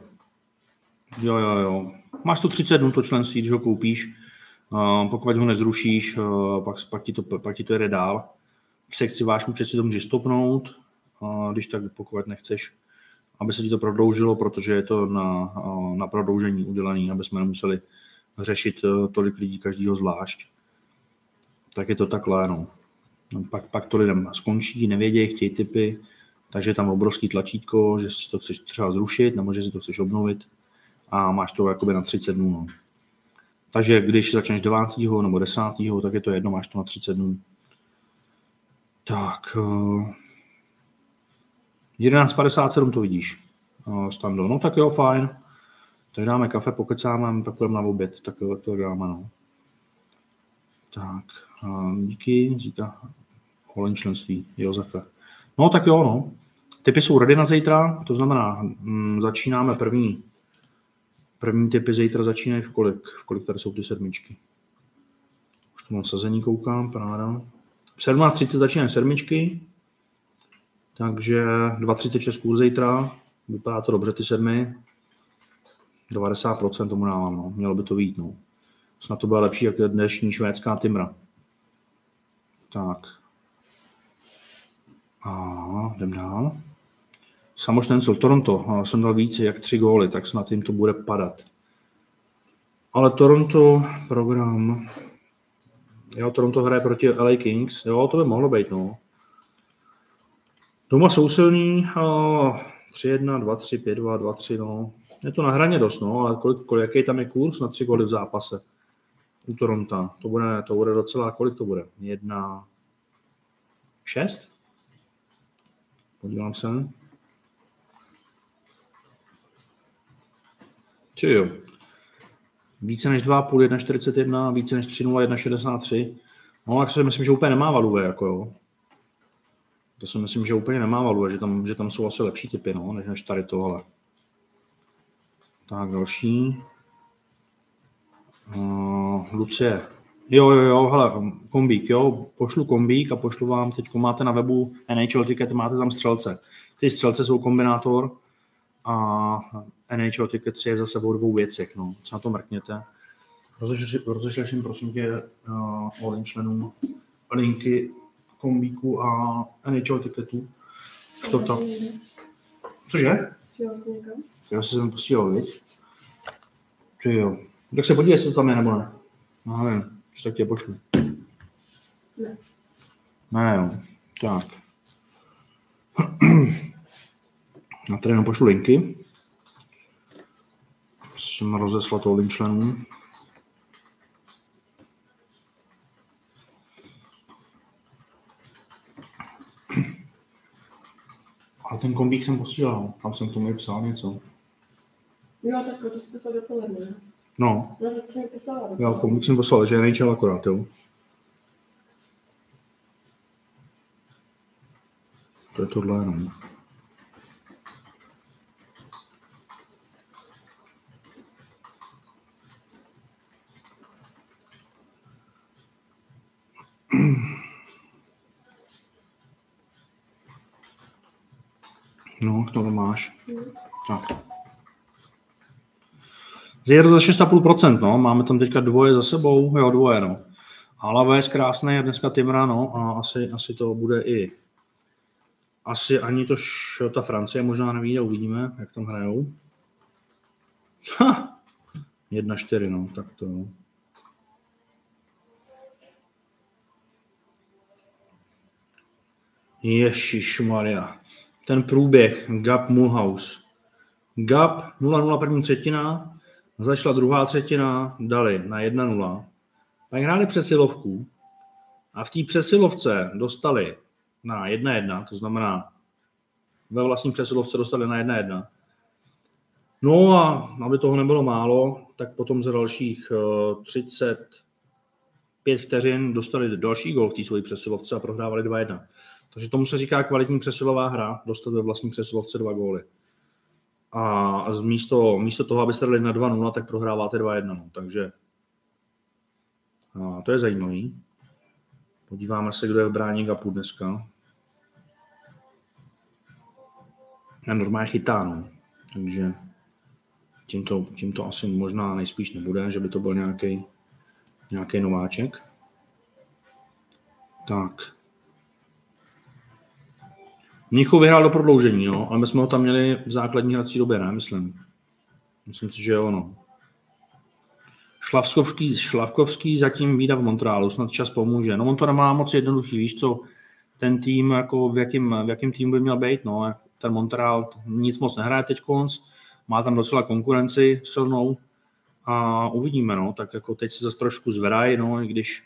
Jo, jo, jo. Máš to 30 dnů to členství, když ho koupíš. Uh, pokud ho nezrušíš, uh, pak, pak, ti to, pak ti to jede dál. V sekci váš účet si to může stopnout, uh, když tak pokud nechceš, aby se ti to prodloužilo, protože je to na, uh, na prodloužení udělané, aby jsme nemuseli řešit uh, tolik lidí každýho zvlášť. Tak je to takhle, no. no pak, pak to lidem skončí, nevědějí, chtějí typy, takže je tam obrovský tlačítko, že si to chceš třeba zrušit, nebo že si to chceš obnovit a máš to jakoby na 30 dnů. No. Takže když začneš 9. nebo 10. tak je to jedno, máš to na 30 dnů. Tak, 11.57 to vidíš. Stando. No tak jo, fajn. Tak dáme kafe, pokecáme, tak půjdeme na oběd, tak to dáme, no. Tak, díky, říká holen členství Josefe. No tak jo, no. Typy jsou ready na zítra, to znamená, m, začínáme první. První typy zítra začínají v kolik? V kolik tady jsou ty sedmičky? Už to mám sazení, koukám, paráda. V 17.30 začínají sedmičky, takže 2.36 kurz zítra, vypadá to dobře ty sedmi. 90% tomu dávám, no. mělo by to vít. No. Snad to byla lepší, jak dnešní švédská Timra. Tak. A jdem dál. Samoštencel Toronto. A jsem dal více jak tři góly, tak snad jim to bude padat. Ale Toronto program... Jo, Toronto hraje proti LA Kings. Jo, to by mohlo být, no. Doma jsou silní. 3-1, 2-3, 5-2, 2-3, no. Je to na hraně dost, no, ale kolik, kolik, jaký tam je kurz na tři góly v zápase u Toronto? To bude, to bude docela, kolik to bude? Jedna, šest? Podívám se. Či jo. Více než 2,5, 1,41, více než 3,0, 1,63. No, tak si myslím, že úplně nemá value, jako jo. To si myslím, že úplně nemá value, že tam, že tam jsou asi lepší typy, no, než, než tady tohle. Tak další. Uh, Lucie. Jo, jo, jo, hele, kombík, jo, pošlu kombík a pošlu vám, teď máte na webu NHL Ticket, máte tam střelce. Ty střelce jsou kombinátor a NHL Ticket je zase o dvou věcech, no, co na to mrkněte. Rozešleš jim, prosím tě, uh, členům linky kombíku a NHL Ticketu. Co to? Cože? Já si jsem posílal, viď? Ty jo. Tak se podívej, jestli to tam je nebo ne. No, nevím, že tak tě pošlu. Ne. Ne, jo. Tak. Já tady jenom pošlu linky. Musím rozeslat to link členům. Ale ten kombík jsem posílal, tam jsem tomu i psal něco. Jo, tak to jsi poslal dopoledne. No. No, to jsem poslala dopoledne. Jo, kombík jsem poslal, že je nejčel akorát, jo. To je tohle jenom. No, to máš. Tak. Zjer za 6,5%, no. Máme tam teďka dvoje za sebou, jo, dvoje, no. Hlava je krásný a dneska Timra, no, a asi, asi to bude i asi ani to ta Francie možná nevíde, uvidíme, jak tam hrajou. Ha! 1-4, no, tak to jo. Ježíš Maria. Ten průběh, Gap Mulhouse. Gap 0-0 první třetina, začala druhá třetina, dali na 1-0. Pak hráli přesilovku a v té přesilovce dostali na 1-1, to znamená ve vlastní přesilovce dostali na 1-1. No a aby toho nebylo málo, tak potom za dalších 35 eh, vteřin dostali další gol v té své přesilovce a prohrávali 2-1. Takže tomu se říká kvalitní přesilová hra, dostat ve vlastní přesilovce dva góly. A místo, místo toho, abyste dali na 2-0, tak prohráváte 2-1. No. Takže a to je zajímavý. Podíváme se, kdo je v bráně Gapu dneska. A normálně chytá, no. Takže tímto, tímto asi možná nejspíš nebude, že by to byl nějaký nějaký nováček. Tak. Mnichov vyhrál do prodloužení, no, ale my jsme ho tam měli v základní hrací době, ne, myslím. Myslím si, že jo, no. Šlavkovský, Šlavkovský zatím výjde v Montrealu, snad čas pomůže. No on to nemá moc jednoduchý, víš co, ten tým, jako v jakém, v jakém týmu by měl být, no. Ten Montreal nic moc nehraje teď konc, má tam docela konkurenci silnou a uvidíme, no, tak jako teď se zase trošku zvedají, no, i když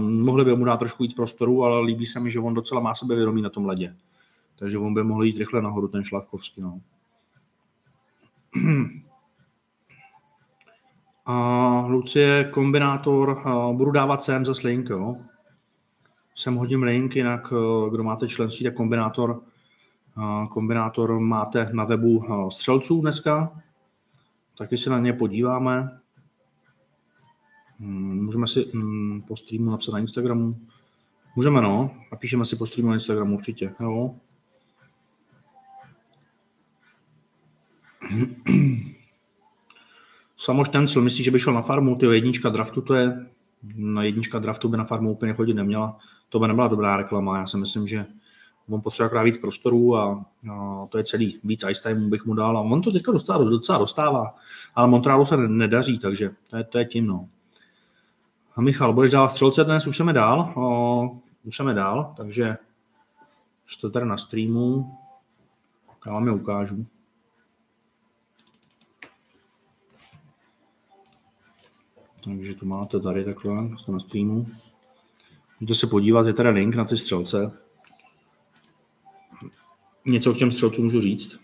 mohli by mu dát trošku víc prostoru, ale líbí se mi, že on docela má sebevědomí na tom ledě. Takže on by mohl jít rychle nahoru, ten Šlavkovský, no. A Lucie, kombinátor, budu dávat sem za link, jo. Sem hodím link, jinak uh, kdo máte členství, tak kombinátor, uh, kombinátor máte na webu uh, střelců dneska, taky se na ně podíváme. Hmm, můžeme si hmm, po streamu napsat na Instagramu. Můžeme, no. Napíšeme si po streamu na Instagramu určitě. Jo. Samoš Tencel, myslíš, že by šel na farmu? Ty jednička draftu to je, na jednička draftu by na farmu úplně chodit neměla. To by nebyla dobrá reklama. Já si myslím, že on potřebuje akorát víc prostoru a, a to je celý. Víc ice time bych mu dal a on to teďka dostává, docela dostává, ale Montrealu se nedaří, takže to je, to je tím. No. A Michal, budeš dávat střelce dnes? Už jsme dál, o, už jsme dál, takže to tady na streamu. Já vám je ukážu. Takže to máte tady takhle, jste na streamu. Můžete se podívat, je tady link na ty střelce něco k těm střelcům můžu říct.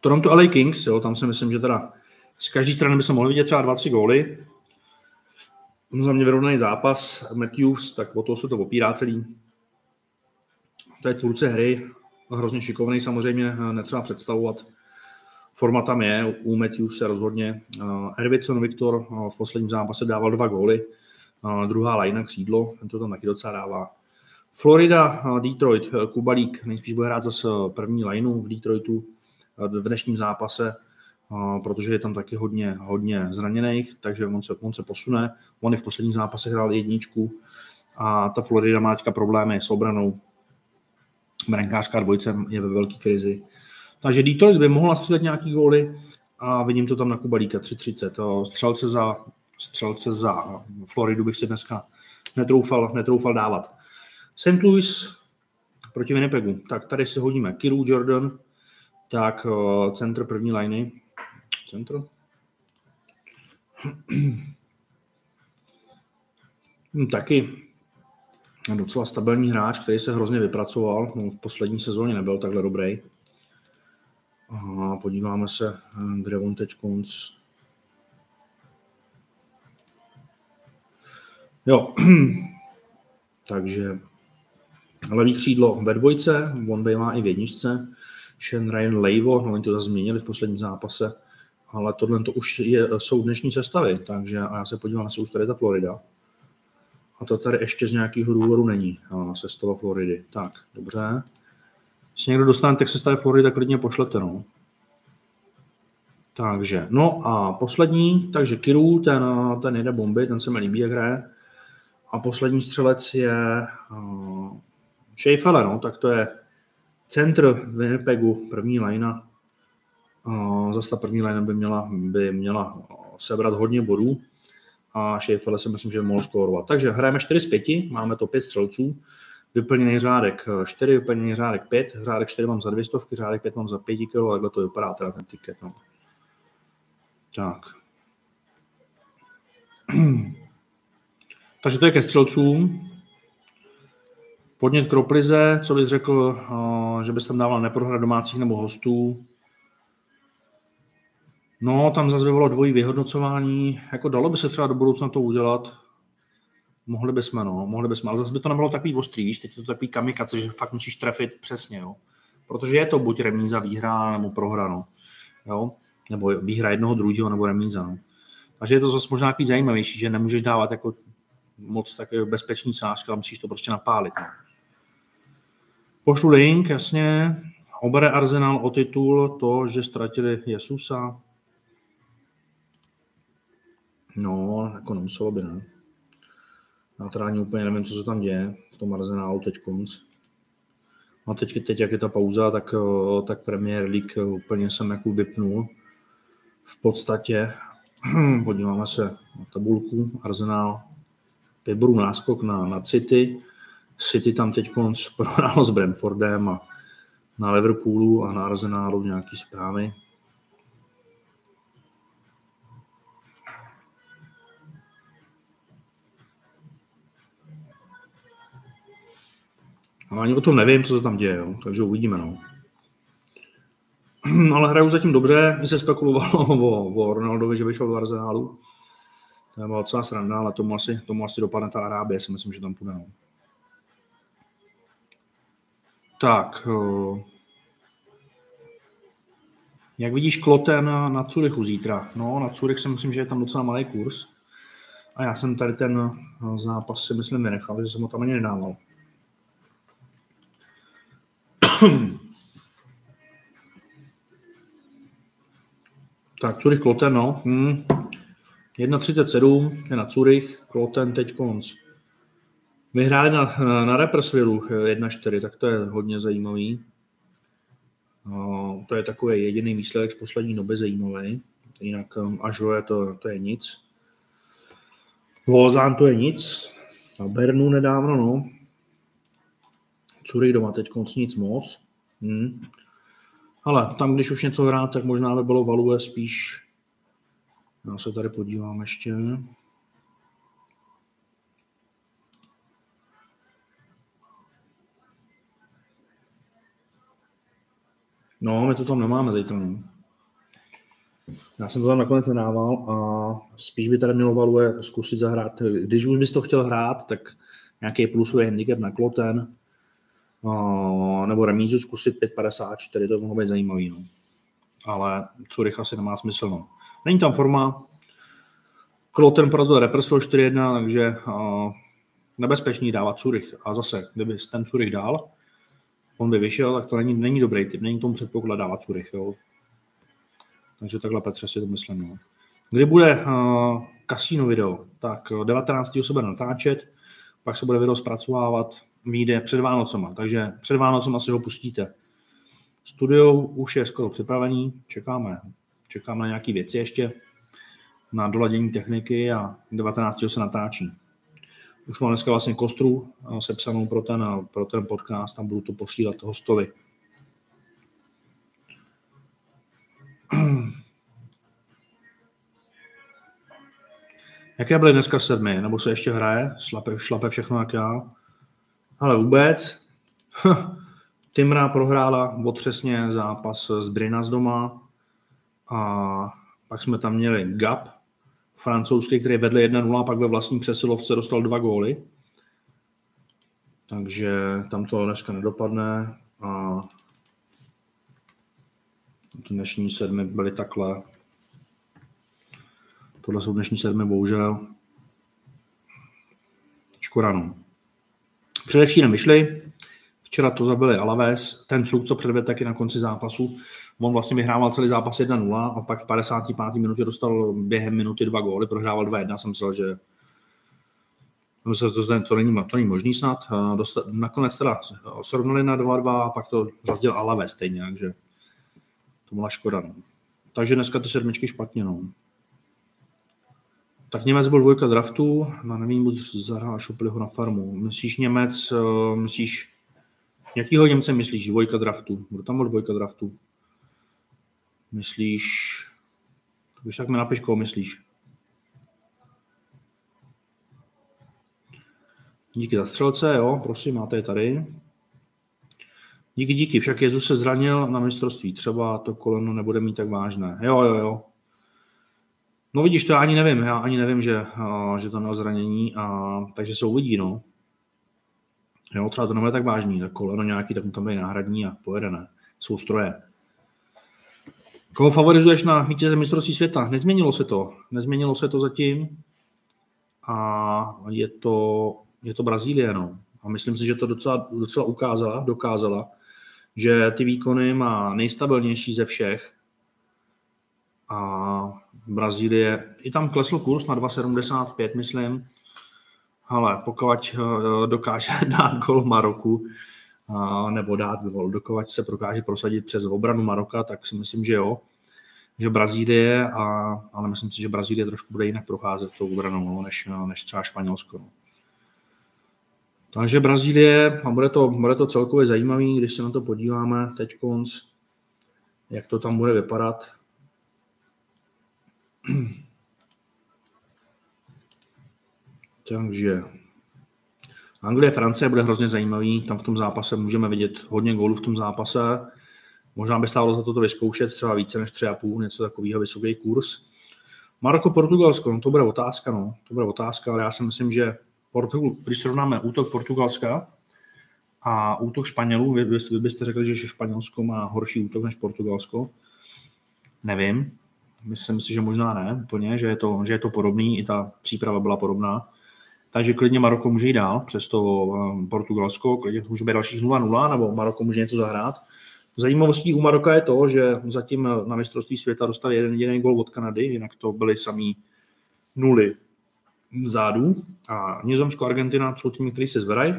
Toronto LA Kings, jo, tam si myslím, že teda z každé strany by se mohli vidět třeba 2-3 góly. Za mě vyrovnaný zápas. Matthews, tak o toho se to opírá celý. To je tvůrce hry, hrozně šikovný samozřejmě, netřeba představovat. Forma tam je, u Matthews se rozhodně. Ervicson Viktor v posledním zápase dával dva góly, druhá lajna křídlo, ten to tam taky docela dává. Florida, Detroit, eh, Kubalík nejspíš bude hrát zase eh, první lineu v Detroitu eh, v dnešním zápase, protože je tam taky hodně, hodně zraněných, takže on se, on se posune. On i v posledním zápase hrál jedničku a ta Florida má teďka problémy s obranou. Brankářská dvojce je ve velké krizi. Takže Detroit by mohl nastřílet nějaký góly a vidím to tam na Kubalíka 3.30. Střelce za, střelce za Floridu bych si dneska netroufal, netroufal dávat. St. Louis proti Winnipegu. Tak tady si hodíme Kiru Jordan, tak uh, centr první liney. Centr. Hmm, taky docela stabilní hráč, který se hrozně vypracoval. No, v poslední sezóně nebyl takhle dobrý. A podíváme se, eh, kde on teď konc. Jo, takže Levý křídlo ve dvojce, on má i v jedničce. Shen Ryan Leivo, no oni to zase změnili v posledním zápase, ale tohle to už je, jsou dnešní sestavy, takže a já se podívám, jestli už tady ta Florida. A to tady ještě z nějakého důvodu není, sestava Floridy. Tak, dobře. Jestli někdo dostane tak sestavy Floridy, tak klidně pošlete, no. Takže, no a poslední, takže Kiru, ten, ten jede bomby, ten se mi líbí, jak hraje. A poslední střelec je uh, Schaeffele, no, tak to je centr Winnipegu, první lajna. Zase ta první lajna by měla, by měla sebrat hodně bodů a Schaeffele si myslím, že mohl skórovat. Takže hrajeme 4 z 5, máme to 5 střelců, vyplněný řádek 4, vyplněný řádek 5, řádek 4 mám za 200, řádek 5 mám za 5 kg, takhle to vypadá teda ten tiket. No. Tak. Takže to je ke střelcům. Podnět k Roplize, co bys řekl, eh, že bys tam dával neprohra domácích nebo hostů? No, tam zase bylo dvojí vyhodnocování. Jako dalo by se třeba do budoucna to udělat. Mohli bychom, no, mohli bychom, ale zase by to nebylo takový ostrý, víš, teď je to takový kamikace, že fakt musíš trefit přesně, jo. Protože je to buď remíza, výhra, nebo prohra, no. Jo? Nebo výhra jednoho, druhého, nebo remíza, no. Takže je to zase možná takový zajímavější, že nemůžeš dávat jako moc takový bezpečný sázky, ale musíš to prostě napálit. No. Pošlu link, jasně. Obere Arsenal o titul to, že ztratili Jesusa. No, jako nemuselo by, ne? Já teda ani úplně nevím, co se tam děje v tom Arsenalu teď konc. A teď, teď, jak je ta pauza, tak, tak Premier League úplně jsem jako vypnul. V podstatě podíváme se na tabulku. Arsenal, pět bodů náskok na, na City, City tam teď prohrálo s Brentfordem a na Liverpoolu a na Arsenalu nějaký zprávy. Ale ani o tom nevím, co se tam děje, jo. takže uvidíme. No. Ale hrajou zatím dobře, mi se spekulovalo o, o Ronaldovi, že by šel do Arsenálu. To byla docela sranda, ale tomu asi, tomu asi dopadne ta Arábie, si myslím, že tam půjde. No. Tak, jak vidíš Kloten na Curychu zítra? No, na Curych si myslím, že je tam docela malý kurz. A já jsem tady ten zápas si myslím vynechal, že jsem ho tam ani nedával. Tak, Curych Kloten, no. Hmm. 1.37 je na Curych, Kloten teď konc. Vyhráli na, na Represvilu 1-4, tak to je hodně zajímavý. No, to je takový jediný výsledek z poslední doby zajímavý. Jinak um, Ažo to, to je nic. Lozán to je nic. A Bernu nedávno, no. Curych doma teď nic moc. Hmm. Ale tam, když už něco hrát, tak možná by bylo Value spíš. Já se tady podívám ještě. No, my to tam nemáme zítra. No. Já jsem to tam nakonec nedával a spíš by tady mělo Value zkusit zahrát. Když už bys to chtěl hrát, tak nějaký plusový handicap na Kloten, nebo remízu zkusit 5,54, to mohlo být zajímavý. No. Ale Curych asi nemá smysl. No. Není tam forma. Kloten porazil Repressil 4-1, takže uh, nebezpečný dávat Curych. A zase, kdyby ten Curych dál, on by vyšel, tak to není, není dobrý typ, není tomu předpoklad dávat Curych. Jo. Takže takhle Petře si to myslím. No. Kdy bude uh, kasíno video? Tak 19. se bude natáčet, pak se bude video zpracovávat, vyjde před Vánocema, takže před Vánocema si ho pustíte. Studio už je skoro připravený, čekáme, čekáme na nějaké věci ještě, na doladění techniky a 19. se natáčí. Už mám dneska vlastně kostru eh, sepsanou pro ten, eh, pro ten podcast a budu to posílat hostovi. Jaké byly dneska sedmi? Nebo se ještě hraje? Šlape, šlape všechno jak já? Ale vůbec. Timra prohrála otřesně zápas z Brina z doma a pak jsme tam měli Gap, francouzský, který vedl 1-0 a pak ve vlastní přesilovce dostal dva góly. Takže tam to dneska nedopadne a dnešní sedmi byly takhle. Tohle jsou dnešní sedmi, bohužel. Škoda, no. Především vyšli, včera to zabili Alaves, ten cuk, co předvedl taky na konci zápasu, on vlastně vyhrával celý zápas 1-0 a pak v 55. minutě dostal během minuty dva góly, prohrával 2-1, jsem myslel, že Myslím, to, to, není, to není možný snad. Dostat, nakonec teda srovnali na 2-2 a pak to zazděl Alaves stejně, takže to byla škoda. No. Takže dneska ty sedmičky špatně. No. Tak Němec byl dvojka draftu, na nevím, moc zahrál, šupili ho na farmu. Myslíš Němec, uh, myslíš, jakýho Němce myslíš, dvojka draftu? Kdo tam byl dvojka draftu? Myslíš, když tak mi napiš, koho myslíš. Díky za střelce, jo, prosím, máte je tady. Díky, díky, však Jezus se zranil na mistrovství, třeba to koleno nebude mít tak vážné. Jo, jo, jo, No vidíš, to já ani nevím, já ani nevím, že, že to mělo zranění, a, takže se uvidí, no. Jo, třeba to nebude tak vážný, tak koleno nějaký, tak mu tam je náhradní a pojede, ne. Jsou stroje. Koho favorizuješ na vítěze mistrovství světa? Nezměnilo se to. Nezměnilo se to zatím. A je to, je to Brazílie, no. A myslím si, že to docela, docela ukázala, dokázala, že ty výkony má nejstabilnější ze všech. A Brazílie, i tam klesl kurz na 2,75, myslím, ale pokud eh, dokáže dát gol Maroku, nebo dát gol, dokud se prokáže prosadit přes obranu Maroka, tak si myslím, že jo, že Brazílie, a, ale myslím si, že Brazílie trošku bude jinak procházet tou obranou, no, než, než třeba Španělsko. No. Takže Brazílie, a bude to, bude to celkově zajímavý, když se na to podíváme teď konc, jak to tam bude vypadat. Takže Anglie, Francie bude hrozně zajímavý, tam v tom zápase můžeme vidět hodně gólů v tom zápase. Možná by stálo za to to vyzkoušet třeba více než 3,5, něco takového, vysoký kurz. Maroko, Portugalsko, no to bude otázka, no. To bude otázka, ale já si myslím, že Portugal, když srovnáme útok Portugalska a útok Španělů, vy, vy byste řekli, že Španělsko má horší útok než Portugalsko. Nevím. Myslím si, že možná ne úplně, že je to, že je to podobný, i ta příprava byla podobná. Takže klidně Maroko může jít dál přes to um, Portugalsko, klidně může být dalších 0-0, nebo Maroko může něco zahrát. Zajímavostí u Maroka je to, že zatím na mistrovství světa dostali jeden jediný gol od Kanady, jinak to byly samý nuly vzadu. A Nizozemsko, Argentina jsou týmy, které se zvedají.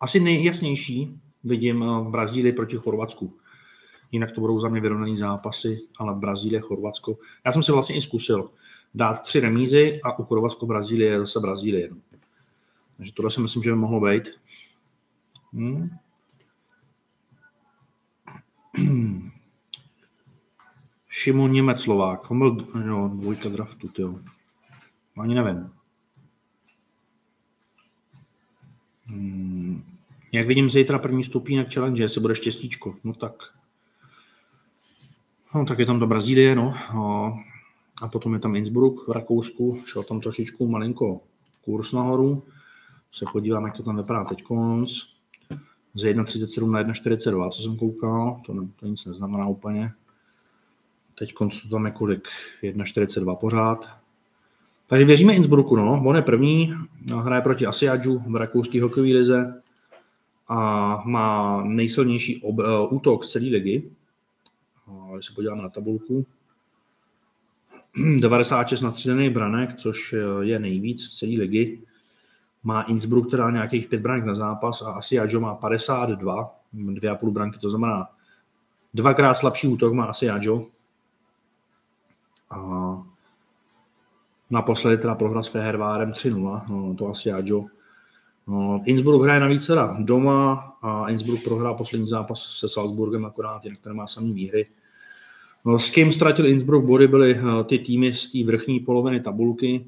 Asi nejjasnější vidím v Brazílii proti Chorvatsku. Jinak to budou za mě vyrovnaný zápasy, ale Brazílie, Chorvatsko. Já jsem si vlastně i zkusil dát tři remízy a u Chorvatsko Brazílie je zase Brazílie. Takže tohle si myslím, že by mohlo být. Hmm. Šimon Němec Slovák. On byl jo, dvojka draftu, jo. Ani nevím. Hmm. Jak vidím zítra první stupínek challenge, jestli bude štěstíčko. No tak. No tak je tam do Brazílie, no. A potom je tam Innsbruck v Rakousku. Šel tam trošičku malinko kurz nahoru. Se podívám, jak to tam vypadá teď. Z 1,37 na 1,42, co jsem koukal. To, ne, to nic neznamená úplně. Teď to tam je kolik? 1,42 pořád. Takže věříme Innsbrucku, no. On je první, hraje proti Asiadžu v rakouské hokejové lize a má nejsilnější ob, uh, útok z celé ligy. Když se podíváme na tabulku, 96 nastřílených branek, což je nejvíc z celé ligy. Má Innsbruck teda nějakých 5 branek na zápas a Asiadžo má 52, 2,5 branky, to znamená dvakrát slabší útok má Asiadžo. A naposledy teda prohra s Fehervárem 3-0, no, to asi Adjo. No, Innsbruck hraje navíc teda doma a Innsbruck prohrál poslední zápas se Salzburgem akorát, jinak ten má samý výhry. No, s kým ztratil Innsbruck body byly eh, ty týmy z té vrchní poloviny tabulky.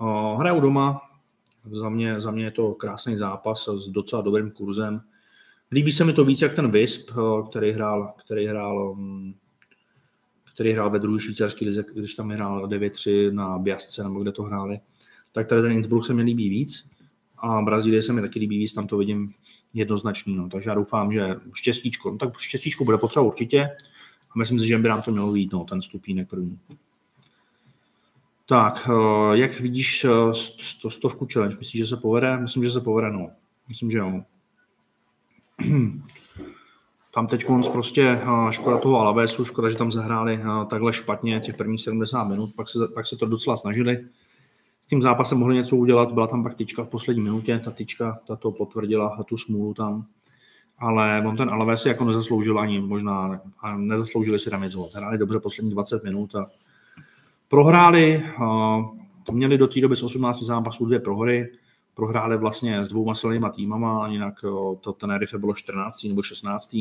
Eh, hrajou doma, za mě, za mě je to krásný zápas s docela dobrým kurzem. Líbí se mi to víc, jak ten Visp, eh, který hrál, který hrál mm, který hrál ve druhé švýcarské lize, když tam hrál 9-3 na Biasce, nebo kde to hráli, tak tady ten Innsbruck se mi líbí víc a Brazílie se mi taky líbí víc, tam to vidím jednoznačný, no. takže já doufám, že štěstíčko, no tak štěstíčko bude potřeba určitě a myslím si, že by nám to mělo jít, no, ten stupínek první. Tak, eh, jak vidíš eh, sto, stovku challenge? Myslíš, že se povede? Myslím, že se povede, no. Myslím, že jo. tam teď prostě eh, škoda toho Alavesu, škoda, že tam zahráli takhle špatně těch prvních 70 minut, pak se, pak se to docela snažili. S tím zápasem mohli něco udělat, byla tam pak tyčka v poslední minutě, ta tyčka, ta to potvrdila, tu smůlu tam. Ale on ten Alaves si jako nezasloužil ani možná, a nezasloužili si remizovat. Hráli dobře poslední 20 minut a prohráli, měli do té doby z 18 zápasů dvě prohry, prohráli vlastně s dvouma silnýma týmama, jinak to Tenerife bylo 14. nebo 16.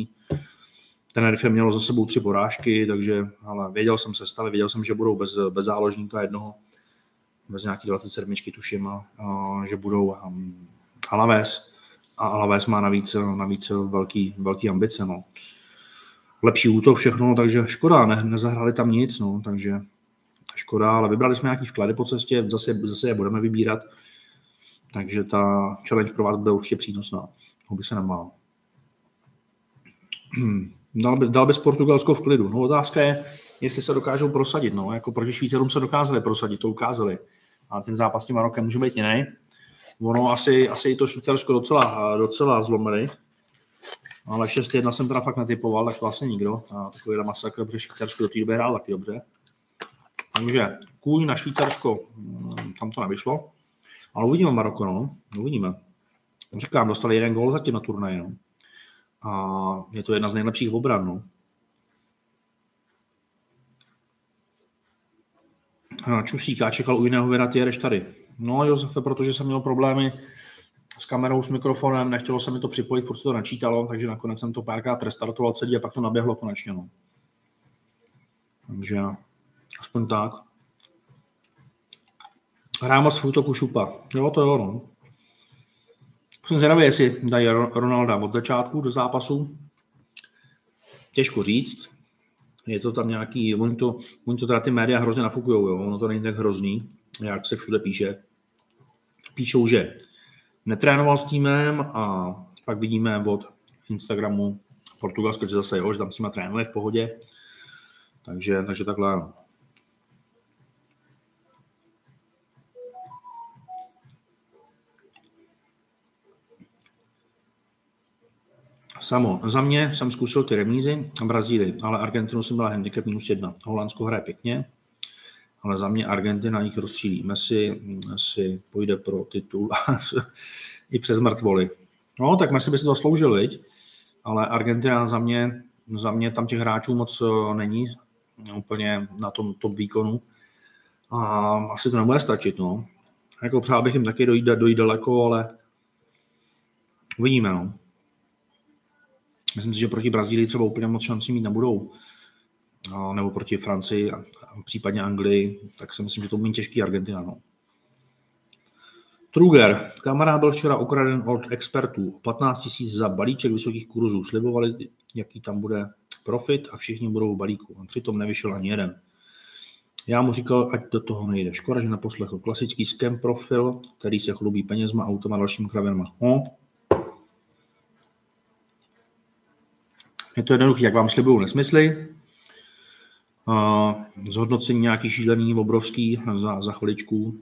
Tenerife mělo za sebou tři porážky, takže ale věděl jsem se stavy, věděl jsem, že budou bez, bez záložníka jednoho, bez nějaký 27 tuším, a, a, že budou um, Alaves. A Alaves má navíc, navíc velký, velký ambice. No. Lepší útok, všechno, takže škoda, ne, nezahráli tam nic, no, takže škoda, ale vybrali jsme nějaký vklady po cestě, zase, zase je budeme vybírat takže ta challenge pro vás bude určitě přínosná. Toho by se nemál. Dal, by, dal bys Portugalsko v klidu. No otázka je, jestli se dokážou prosadit. No, jako proti Švýcarům se dokázali prosadit, to ukázali. A ten zápas s tím Marokem může být jiný. Ono asi, asi i to Švýcarsko docela, docela zlomili. Ale 6-1 jsem teda fakt netypoval, tak vlastně nikdo. A takový masakr, protože Švýcarsko do té doby hrál taky dobře. Takže kůň na Švýcarsko, mm, tam to nevyšlo. Ale uvidíme Maroko, no. Uvidíme. Říkám, dostali jeden gól zatím na turnaji, no. A je to jedna z nejlepších obran, no. Čusíka čekal u jiného jedeš tady. No Josefe, protože jsem měl problémy s kamerou, s mikrofonem, nechtělo se mi to připojit, furt se to načítalo, takže nakonec jsem to párkrát restartoval celý a pak to naběhlo konečně. No. Takže aspoň tak. Rámos v útoku šupa. Jo, to jo, no. Jsem zvědavý, jestli dají Ronalda od začátku do zápasu. Těžko říct. Je to tam nějaký, oni to, oni to teda ty média hrozně nafukujou, jo? ono to není tak hrozný, jak se všude píše. Píšou, že netrénoval s týmem a pak vidíme od Instagramu Portugalsko, že zase jo, že tam s nima trénuje v pohodě. Takže, takže takhle ano. Samo, za mě jsem zkusil ty remízy a Brazílii, ale Argentinu jsem byla handicap minus jedna. Holandsko hraje pěkně, ale za mě Argentina jich rozstřílí. Messi si půjde pro titul i přes mrtvoly. No, tak Messi by si to sloužil, viď? ale Argentina za mě, za mě tam těch hráčů moc eh, není úplně na tom top výkonu a asi to nebude stačit, no. Jako přál bych jim taky dojít, dojít daleko, ale uvidíme, no. Myslím si, že proti Brazílii třeba úplně moc šancí mít nebudou. Nebo proti Francii a případně Anglii, tak si myslím, že to bude těžký Argentina. No. Truger. Kamarád byl včera ukraden od expertů. 15 000 za balíček vysokých kurzů. Slibovali, jaký tam bude profit a všichni budou v balíku. A přitom nevyšel ani jeden. Já mu říkal, ať do toho nejde. Škoda, že neposlechl. Klasický scam profil, který se chlubí penězma, automa a dalšími kravenma. No, Je to jednoduché, jak vám slibuju nesmysly. Zhodnocení nějaký šílený, obrovský za, za chviličku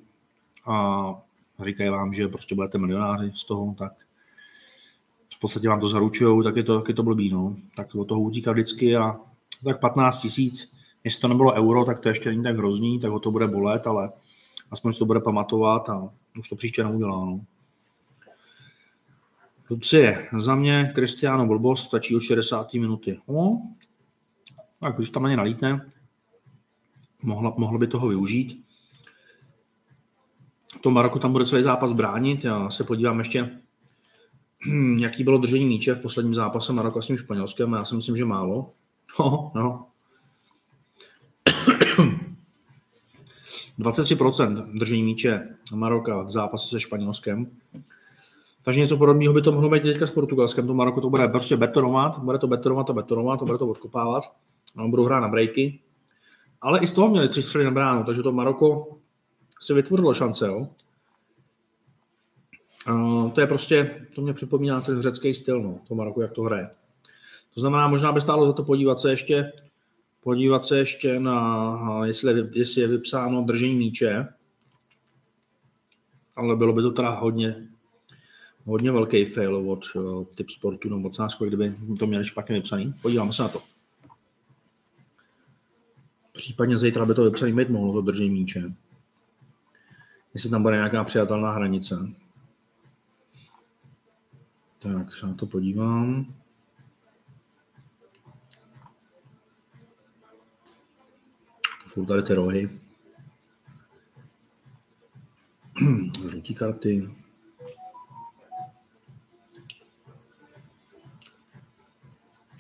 a říkají vám, že prostě budete milionáři z toho, tak v podstatě vám to zaručují, tak je to, tak je to blbý, no. Tak od toho utíká vždycky a tak 15 tisíc, jestli to nebylo euro, tak to ještě není tak hrozný, tak ho to bude bolet, ale aspoň si to bude pamatovat a už to příště neudělá, no. Lucie, za mě Cristiano blbost, stačí od 60 minuty. No, tak když tam ani nalítne, mohlo, mohlo by toho využít. To Maroku tam bude celý zápas bránit. Já se podívám ještě, jaký bylo držení míče v posledním zápase Maroka s tím Španělskem. Já si myslím, že málo. No, no. 23% držení míče Maroka v zápase se Španělskem. Takže něco podobného by to mohlo být teďka s Portugalskem. To Maroko to bude prostě betonovat, bude to betonovat a betonovat, to bude to odkopávat. No, budou hrát na breaky. Ale i z toho měli tři střely na bránu, takže to Maroko si vytvořilo šance. Jo? A to je prostě, to mě připomíná ten řecký styl, no, to Maroko, jak to hraje. To znamená, možná by stálo za to podívat se ještě, podívat se ještě na, jestli, jestli je vypsáno držení míče, ale bylo by to teda hodně, hodně velký fail od uh, typ sportu nebo od sásku, kdyby to měli špatně vypsaný. Podíváme se na to. Případně zítra by to vypsaný mít mohlo, to držení míče. Jestli tam bude nějaká přijatelná hranice. Tak se na to podívám. Furt tady ty rohy. Žlutý karty.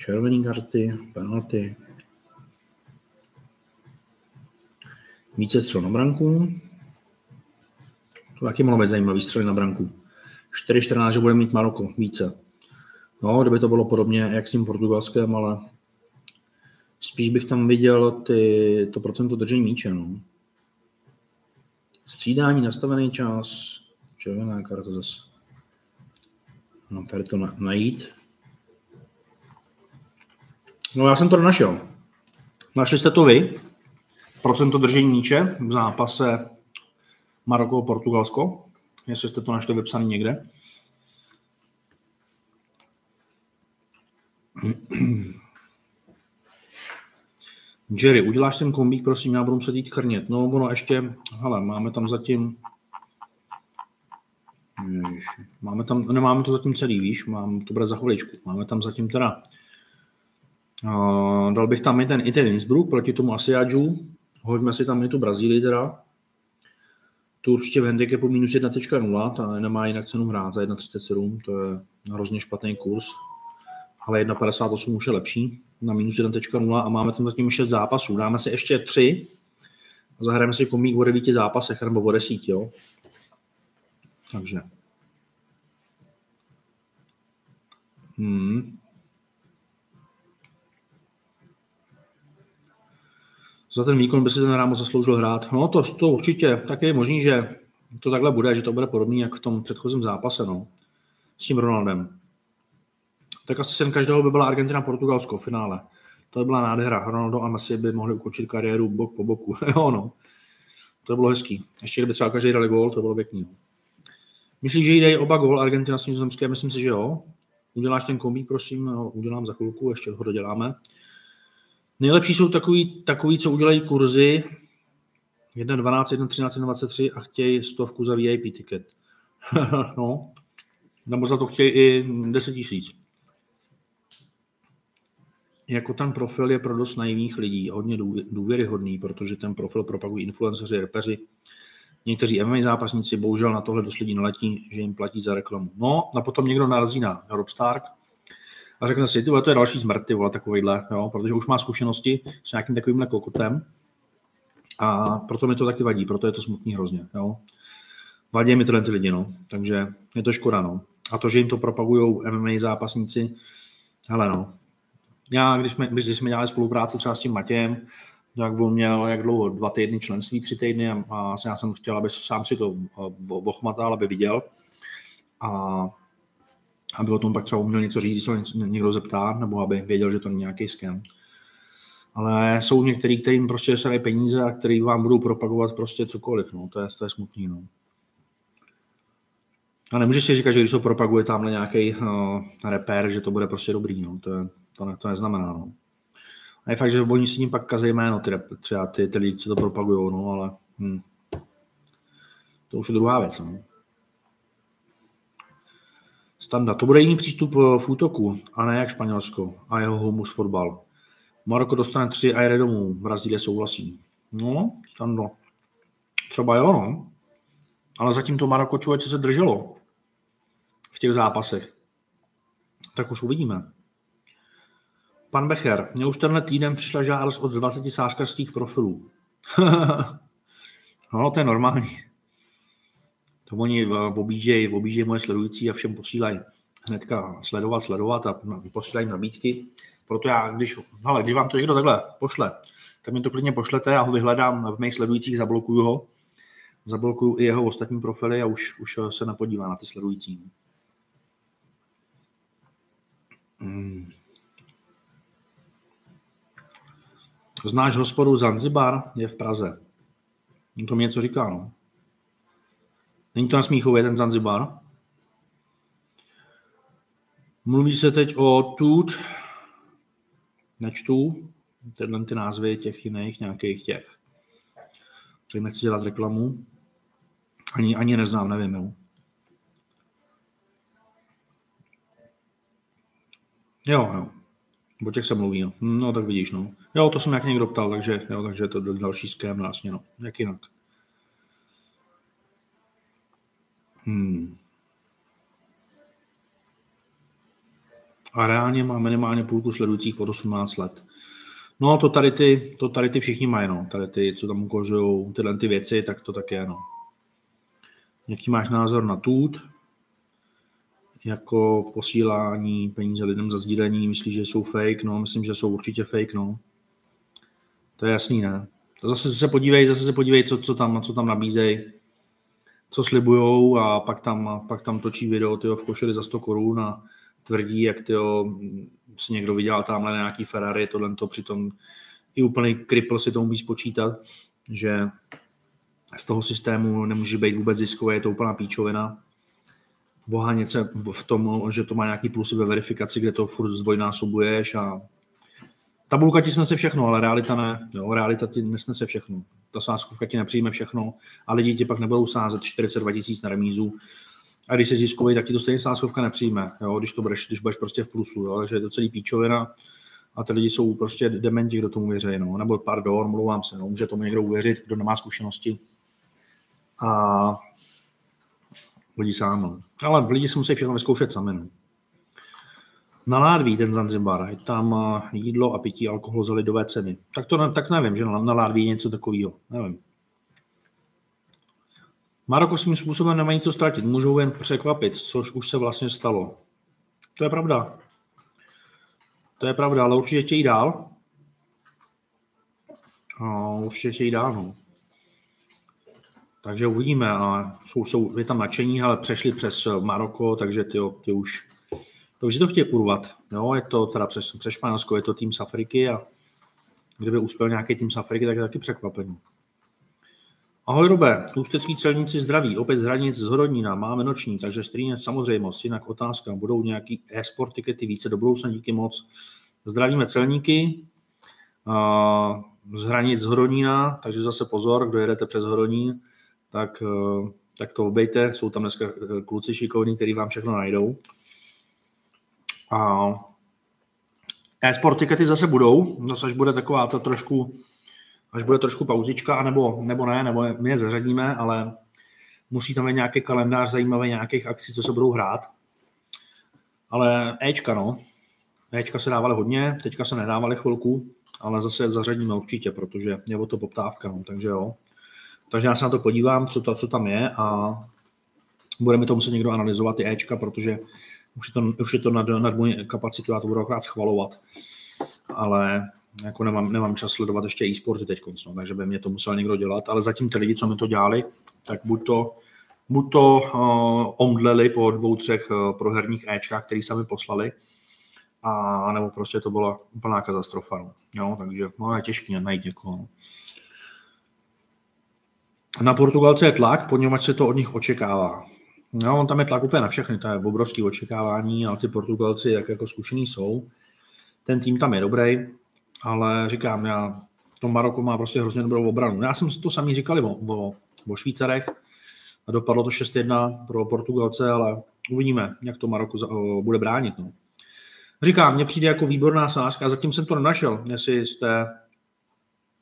Červené karty, penalty. Více střel na branku. To taky mohlo být zajímavý střely na branku. 4-14, že bude mít Maroko více. No, kdyby to bylo podobně, jak s tím portugalském, ale spíš bych tam viděl ty, to procento držení míče. No. Střídání, nastavený čas, červená karta zase. No, tady to najít. No já jsem to našel. Našli jste to vy? Procento držení míče v zápase Maroko-Portugalsko? Jestli jste to našli vypsaný někde. Jerry, uděláš ten kombík, prosím, já budu muset jít krnět. No, ono ještě, hele, máme tam zatím, máme tam, nemáme to zatím celý, víš, mám, to bude za chviličku. Máme tam zatím teda Dal bych tam i ten, i ten Innsbruck proti tomu Asiadžu. Hoďme si tam i tu Brazílii teda. Tu určitě v handicapu minus 1.0, ta nemá jinak cenu hrát za 1.37, to je hrozně špatný kurz. Ale 1.58 už je lepší na minus 1.0 a máme tam zatím 6 zápasů. Dáme si ještě 3 a zahrajeme si komík o 9 zápasech nebo o 10, jo. Takže. Hmm. Za ten výkon by si ten Ramos zasloužil hrát. No to, to určitě, tak je možný, že to takhle bude, že to bude podobný jak v tom předchozím zápase, no. S tím Ronaldem. Tak asi sen každého by byla Argentina Portugalsko v finále. To by byla nádhera. Ronaldo a Messi by mohli ukončit kariéru bok po boku. jo, no. To by bylo hezký. Ještě kdyby třeba každý dali gól, to bylo pěkný. Myslíš, že jde oba gól Argentina s Nizozemské? Myslím si, že jo. Uděláš ten kombík, prosím, no, udělám za chvilku, ještě ho doděláme. Nejlepší jsou takový, takový co udělají kurzy 1.12, 1.13, 1.23 a chtějí stovku za VIP ticket. no, nebo za to chtějí i 10 tisíc. Jako ten profil je pro dost naivních lidí hodně důvěryhodný, protože ten profil propagují influenceři, repeři, někteří MMA zápasníci, bohužel na tohle dost lidí naletí, že jim platí za reklamu. No a potom někdo narazí na Rob Stark a řekne si, to je další smrt, ty vole, takovýhle, jo, protože už má zkušenosti s nějakým takovýmhle kokotem a proto mi to taky vadí, proto je to smutný hrozně, jo. Vadí mi tyhle ty lidi, no, takže je to škoda, no. A to, že jim to propagují MMA zápasníci, hele no, já, když jsme, když jsme dělali spolupráci třeba s tím Matějem, tak on měl jak dlouho, dva týdny členství, tři týdny a, a já jsem chtěl, aby sám si to vochmatal, aby viděl a aby o tom pak třeba uměl něco říct, se někdo zeptá, nebo aby věděl, že to není nějaký skem. Ale jsou některý, kterým prostě se peníze a který vám budou propagovat prostě cokoliv, no, to je, to je smutný, no. A nemůžeš si říkat, že když to propaguje tamhle nějaký uh, reper, že to bude prostě dobrý, no, to, je, to, ne, to neznamená, no. A je fakt, že oni si tím pak kazí jméno, ty, třeba ty, ty lidi, co to propagují, no, ale hm. to už je druhá věc, no. Standa. To bude jiný přístup eh, v útoku, a ne jak Španělsko a jeho humus fotbal. Maroko dostane tři a jede domů. Brazílie souhlasí. No, Stando. Třeba jo, no. Ale zatím to Maroko člověče se drželo v těch zápasech. Tak už uvidíme. Pan Becher, mě už tenhle týden přišla žádost od 20 sářkarských profilů. no, to je normální. To oni objíždějí, objíždějí moje sledující a všem posílají hnedka sledovat, sledovat a posílají nabídky. Proto já, když, hele, když vám to někdo takhle pošle, tak mi to klidně pošlete, já ho vyhledám v mých sledujících, zablokuju ho, zablokuju i jeho ostatní profily a už, už se nepodívá na ty sledující. Hmm. Znáš hospodu Zanzibar? Je v Praze. To mi něco říká, no. Není to na Smíchově, ten Zanzibar? Mluví se teď o Tut, nečtu, tyhle ty názvy těch jiných nějakých těch. Protože nechci dělat reklamu. Ani, ani neznám, nevím, jo. Jo, jo. O těch se mluví, no. no. tak vidíš, no. Jo, to jsem jak někdo ptal, takže, jo, takže to další ském vlastně, no. Jak jinak. Hmm. A reálně má minimálně půlku sledujících pod 18 let. No to tady ty, to tady ty všichni mají, no. Tady ty, co tam ukazují tyhle ty věci, tak to tak je, no. Jaký máš názor na tut? Jako posílání peníze lidem za sdílení, myslíš, že jsou fake? No, myslím, že jsou určitě fake, no. To je jasný, ne? To zase se podívej, zase se podívej, co, co tam, co tam nabízejí co slibujou a pak tam, pak tam točí video tyjo, v košeli za 100 korun a tvrdí, jak tyjo, si někdo vydělal tamhle nějaký Ferrari, tohle to přitom i úplný kripl si to umí spočítat, že z toho systému nemůže být vůbec ziskový, je to úplná píčovina. Vohánět se v tom, že to má nějaký plusy ve verifikaci, kde to furt zdvojnásobuješ a tabulka ti snese všechno, ale realita ne. Jo, realita ti nesnese všechno ta sázkovka ti nepřijme všechno a lidi ti pak nebudou sázet 42 tisíc na remízu. A když se ziskový, tak ti to stejně sázkovka nepřijme, jo, když to budeš, když budeš prostě v plusu, jo, takže je to celý píčovina a ty lidi jsou prostě dementi, kdo tomu věří, no, nebo pardon, mluvám se, no, může tomu někdo uvěřit, kdo nemá zkušenosti. A lidi sám, no. Ale lidi si musí všechno vyzkoušet sami, no. Na Ládví ten Zanzibar, je tam eh, jídlo a pití alkohol za lidové ceny. Tak to tak nevím, že na Ládví je něco takového. Nevím. Maroko svým způsobem nemají co ztratit, můžou jen překvapit, což už se vlastně stalo. To je pravda. to je pravda, ale určitě chtějí dál. A určitě chtějí dál, no. Takže uvidíme. A jsou, jsou, je tam nadšení, ale přešli přes Maroko, takže ty, ty už už to chtějí kurvat. Jo, je to teda přes, přes Španělsko, je to tým z Afriky a kdyby uspěl nějaký tým z Afriky, tak je taky překvapení. Ahoj Robe, ústecký celníci zdraví, opět z hranic z Horodnína, máme noční, takže stejně samozřejmost, jinak otázka, budou nějaký e-sport tikety více do budoucna, díky moc. Zdravíme celníky z hranic z Horodnína, takže zase pozor, kdo jedete přes Horonín, tak, e, tak to obejte, jsou tam dneska e, kluci šikovní, který vám všechno najdou. A e-sport tikety zase budou, zase až bude taková to trošku, až bude trošku pauzička, nebo, nebo ne, nebo my je zařadíme, ale musí tam být nějaký kalendář zajímavý nějakých akcí, co se budou hrát. Ale Ečka, no. Ečka se dávaly hodně, teďka se nedávaly chvilku, ale zase zařadíme určitě, protože je o to poptávka, no, takže jo. Takže já se na to podívám, co, to, co tam je a bude mi to muset někdo analyzovat, ty Ečka, protože už je to, už je to nad, nad moji kapacitu, já to budu akorát schvalovat. Ale jako nemám, nemám čas sledovat ještě e-sporty teď, no, takže by mě to musel někdo dělat, ale zatím ty lidi, co mi to dělali, tak buď to, buď to uh, omdleli po dvou, třech uh, proherních Ečkách, který sami poslali, a nebo prostě to byla úplná katastrofa. No. Jo, takže no, je těžké najít někoho. No. Na Portugalce je tlak, poněvadž se to od nich očekává. No, on tam je tlak úplně na všechny, to je obrovské očekávání, ale ty Portugalci, jak jako zkušení jsou, ten tým tam je dobrý, ale říkám, já to Maroko má prostě hrozně dobrou obranu. Já jsem to samý říkali o, o, o Švýcarech a dopadlo to 6-1 pro Portugalce, ale uvidíme, jak to Maroko bude bránit. No. Říkám, mně přijde jako výborná sázka, zatím jsem to nenašel, jestli jste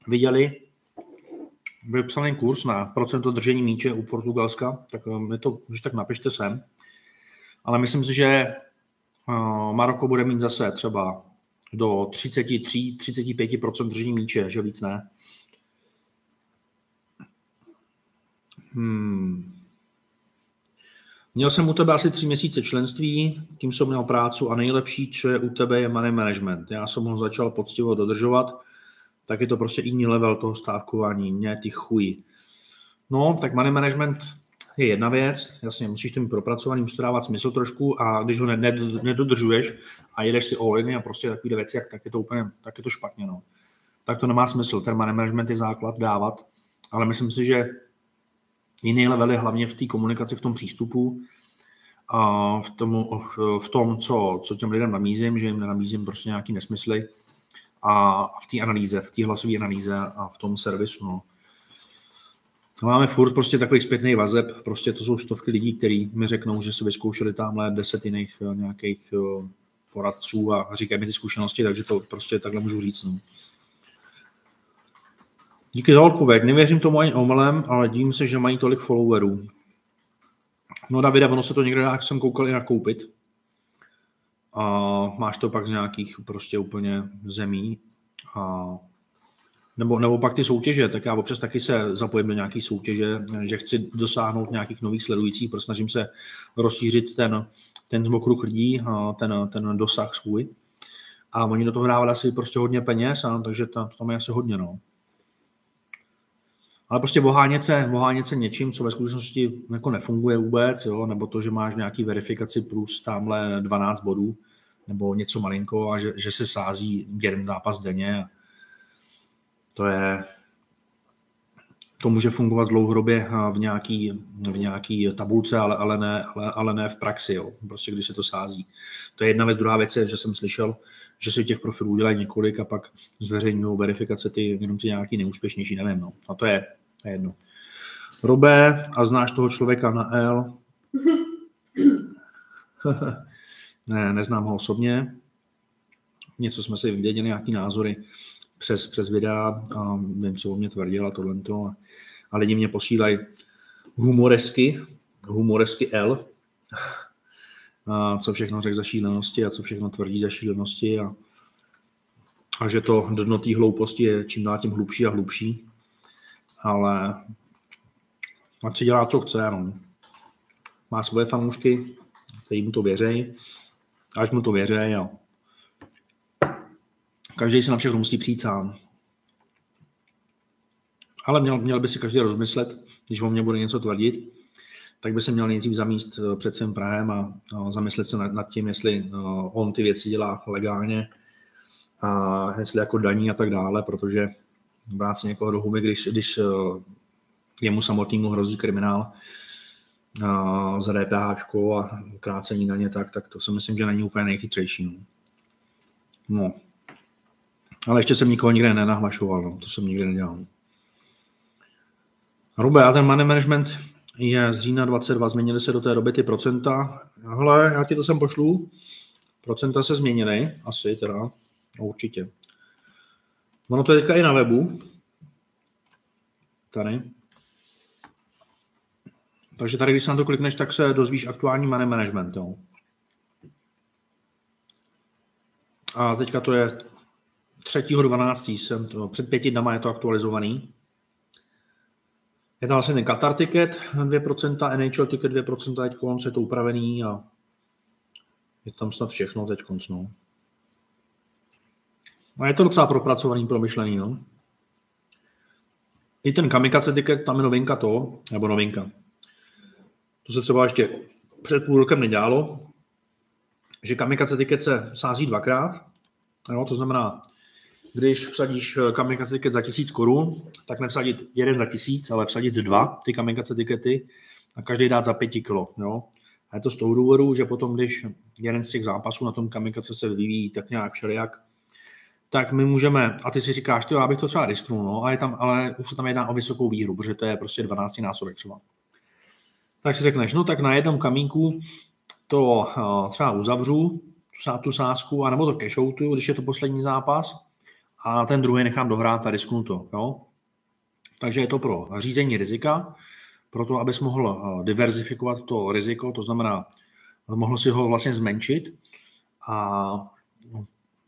viděli, vypsaný kurz na procento držení míče u Portugalska, tak eh, mi to, když tak napište sem. Ale myslím si, že eh, Maroko bude mít zase třeba do 33-35% držení míče, že víc ne. Hmm. Měl jsem u tebe asi tři měsíce členství, tím jsem měl prácu a nejlepší, co je u tebe, je money management. Já jsem ho začal poctivo dodržovat, tak je to prostě jiný level toho stávkování, ne ty chuj. No, tak money management je jedna věc, jasně, musíš tím propracovaný, musíš to dávat smysl trošku a když ho nedodržuješ a jedeš si all a prostě takové věci, jak, tak je to úplně, tak je to špatně, no. Tak to nemá smysl, ten money management je základ dávat, ale myslím si, že jiný level je hlavně v té komunikaci, v tom přístupu, a v, tomu, v tom, co, co těm lidem namízím, že jim nenamízím prostě nějaký nesmysly, a v té analýze, v té hlasové analýze a v tom servisu. No. Máme furt prostě takový zpětný vazeb, prostě to jsou stovky lidí, kteří mi řeknou, že se vyzkoušeli tamhle deset jiných eh, nějakých eh, poradců a říkají mi ty zkušenosti, takže to prostě takhle můžu říct. No. Díky za odpověď. Nevěřím tomu ani omylem, ale dívím se, že mají tolik followerů. No Davide, ono se to někde jak jsem koukal, i nakoupit a máš to pak z nějakých prostě úplně zemí a nebo, nebo pak ty soutěže, tak já občas taky se zapojím do nějaké soutěže, že chci dosáhnout nějakých nových sledujících, protože snažím se rozšířit ten, ten okruh lidí, ten, ten dosah svůj. A oni do toho dávali asi prostě hodně peněz, a, takže to tam je asi hodně. No. Ale prostě vohánět se, vohánět se něčím, co ve skutečnosti jako nefunguje vůbec, jo? nebo to, že máš nějaký verifikaci plus tamhle 12 bodů, nebo něco malinko a že, že se sází jeden zápas denně. To je, to může fungovat dlouhodobě v nějaký, v nějaký tabulce, ale, ale, ne, ale, ale ne v praxi, jo. prostě když se to sází. To je jedna věc. Druhá věc je, že jsem slyšel, že si těch profilů dělají několik a pak zveřejňují verifikace ty, jenom ty nějaký neúspěšnější, nevím. No. A to je, je jedno. Robé, a znáš toho člověka na L? ne, neznám ho osobně. Něco jsme si věděli, nějaký názory přes, přes videa a vím, co o mě tvrdil a tohle. A, a lidi mě posílají humoresky, humoresky L, a co všechno řekl za šílenosti a co všechno tvrdí za šílenosti a, a že to dno té hlouposti je čím dál tím hlubší a hlubší ale ať si dělá, co chce, no. Má svoje fanoušky, kteří mu to věří, ať mu to věří a Každý si na všechno musí přijít sám. Ale měl, měl by si každý rozmyslet, když o mě bude něco tvrdit, tak by se měl nejdřív zamíst eh, před svým Prahem a, zamyslet se nad, tím, jestli uh, on ty věci dělá legálně a jestli jako daní a tak dále, protože brát si někoho do huby, když, když uh, jemu samotnému hrozí kriminál uh, za DPH a krácení na ně, tak, tak to si myslím, že není úplně nejchytřejší. No. no. Ale ještě jsem nikoho nikde nenahlašoval, no. to jsem nikdy nedělal. Rube, a ten money management je z října 22, změnily se do té doby ty procenta. Hele, já ti to sem pošlu. Procenta se změnily, asi teda, no, určitě. Ono to je teďka i na webu. Tady. Takže tady, když se na to klikneš, tak se dozvíš aktuální money management. Jo. A teďka to je 3.12. Jsem to, před pěti dnama je to aktualizovaný. Je tam vlastně ten Qatar ticket 2%, NHL ticket 2%, teď konc je to upravený a je tam snad všechno teď konc, no. A je to docela propracovaný, promyšlený, no. I ten kamikaze ticket, tam je novinka to, nebo novinka. To se třeba ještě před půl rokem nedělalo, že kamikaze ticket se sází dvakrát, no, to znamená, když vsadíš eh, kamikaze tiket za tisíc korun, tak nevsadit jeden za tisíc, ale vsadit dva ty kamikaze tikety a každý dát za pěti kilo. Jo? A je to z toho důvodu, že potom, když jeden z těch zápasů na tom kamikaze se vyvíjí tak nějak všelijak, tak my můžeme, a ty si říkáš, ty, já bych to třeba risknul, no, a je tam, ale už se tam jedná o vysokou výhru, protože to je prostě 12 násobek třeba. Tak si řekneš, no tak na jednom kamínku to uh, třeba uzavřu, tu sázku, anebo to cashoutu, když je to poslední zápas, a ten druhý nechám dohrát a risknu to. Jo? Takže je to pro řízení rizika, pro to, abys mohl eh, diverzifikovat to riziko, to znamená, mohl si ho vlastně zmenšit a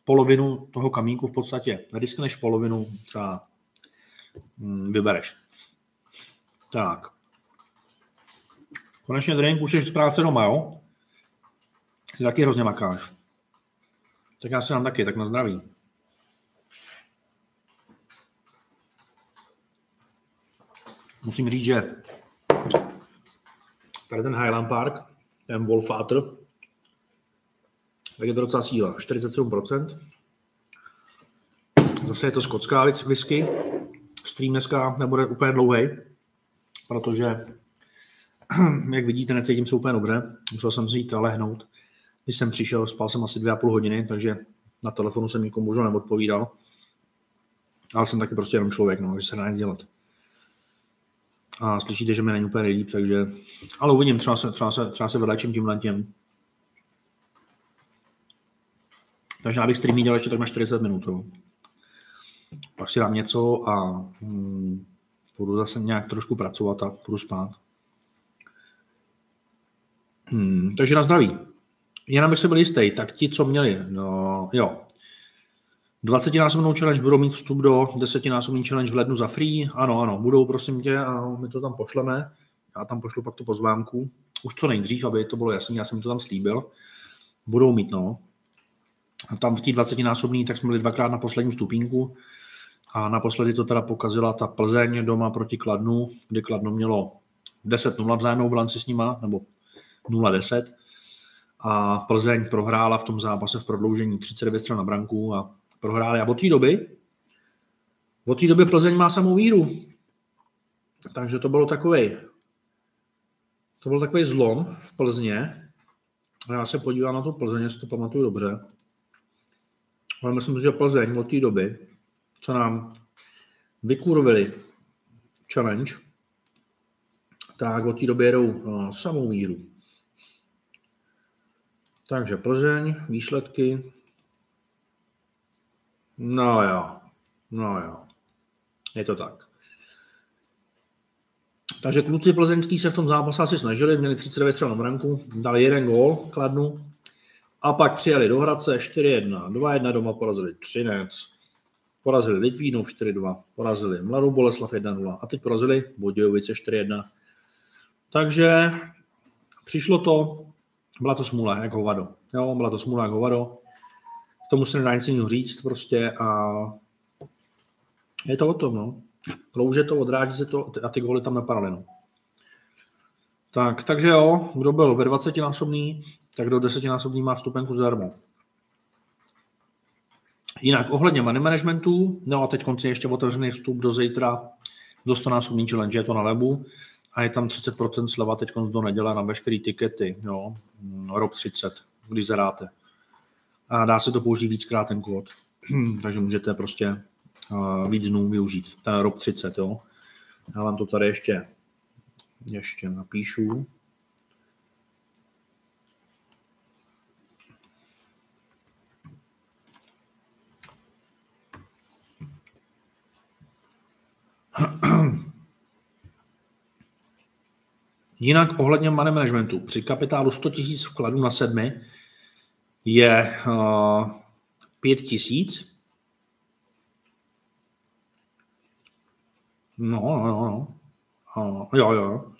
polovinu toho kamínku v podstatě neriskneš, polovinu třeba hm, vybereš. Tak. Konečně drink, už jsi z práce doma, jo? Ty taky hrozně makáš. Tak já se nám taky, tak na zdraví. musím říct, že tady ten Highland Park, ten Wolfater, tak je to docela síla, 47%. Zase je to skotská whisky. Stream dneska nebude úplně dlouhý, protože, jak vidíte, necítím se úplně dobře. Musel jsem si jít lehnout. Když jsem přišel, spal jsem asi dvě a půl hodiny, takže na telefonu jsem nikomu možná neodpovídal. Ale jsem taky prostě jenom člověk, no, že se dá nic dělat a slyšíte, že mi není úplně nejlíp, takže, ale uvidím, třeba se, třeba se, třeba se vylečím tím letěm. Takže já bych streamy dělal ještě tak na 40 minut. Jo. Pak si dám něco a hmm, budu zase nějak trošku pracovat a budu spát. Hmm, takže na zdraví. Jen abych se byl jistý, tak ti, co měli, no jo, 20-násobnou challenge budou mít vstup do 10-násobný challenge v lednu za free. Ano, ano, budou, prosím tě, a my to tam pošleme. Já tam pošlu pak tu pozvánku. Už co nejdřív, aby to bylo jasné, já jsem to tam slíbil. Budou mít, no. Tam v té 20-násobný, tak jsme byli dvakrát na posledním stupínku. A naposledy to teda pokazila ta Plzeň doma proti Kladnu, kdy Kladno mělo 10-0 vzájemnou bilanci s nima, nebo 0-10. A Plzeň prohrála v tom zápase v prodloužení 39 stran na branku a prohráli. A od té doby, od té doby Plzeň má samou víru. Takže to bylo takový, to byl takový zlom v Plzně. Já se podívám na to Plzeň, jestli to pamatuju dobře. Ale myslím, že Plzeň od té doby, co nám vykurvili challenge, tak od té doby jedou no, samou víru. Takže Plzeň, výsledky No jo, no jo. Je to tak. Takže kluci plzeňský se v tom zápase asi snažili, měli 39 střel na branku, dali jeden gól kladnu a pak přijeli do Hradce 4-1, 2-1 doma porazili Třinec, porazili Litvínov 4-2, porazili Mladou Boleslav 1-0 a teď porazili Bodějovice 4-1. Takže přišlo to, byla to smůla, jako hovado. Jo, byla to smůla, jako hovado tomu se nedá nic jiného říct prostě a je to o tom, no. Klouže to, odráží se to a ty góly tam nepadaly, no. Tak, takže jo, kdo byl ve 20 násobný, tak do 10 násobný má vstupenku zdarma. Jinak ohledně money managementu, no a teď konci ještě otevřený vstup do zítra do 100 násobný challenge, je to na webu a je tam 30% sleva teď do neděle na veškeré tikety, jo, ROB 30, když zadáte. A dá se to použít víckrát ten kód, takže můžete prostě uh, víc dnů využít, ten ROB 30, jo. Já vám to tady ještě, ještě napíšu. Jinak ohledně money managementu, při kapitálu 100 000 vkladů na sedmi je uh, 5 tisíc. No, no, no. Uh, jo, jo.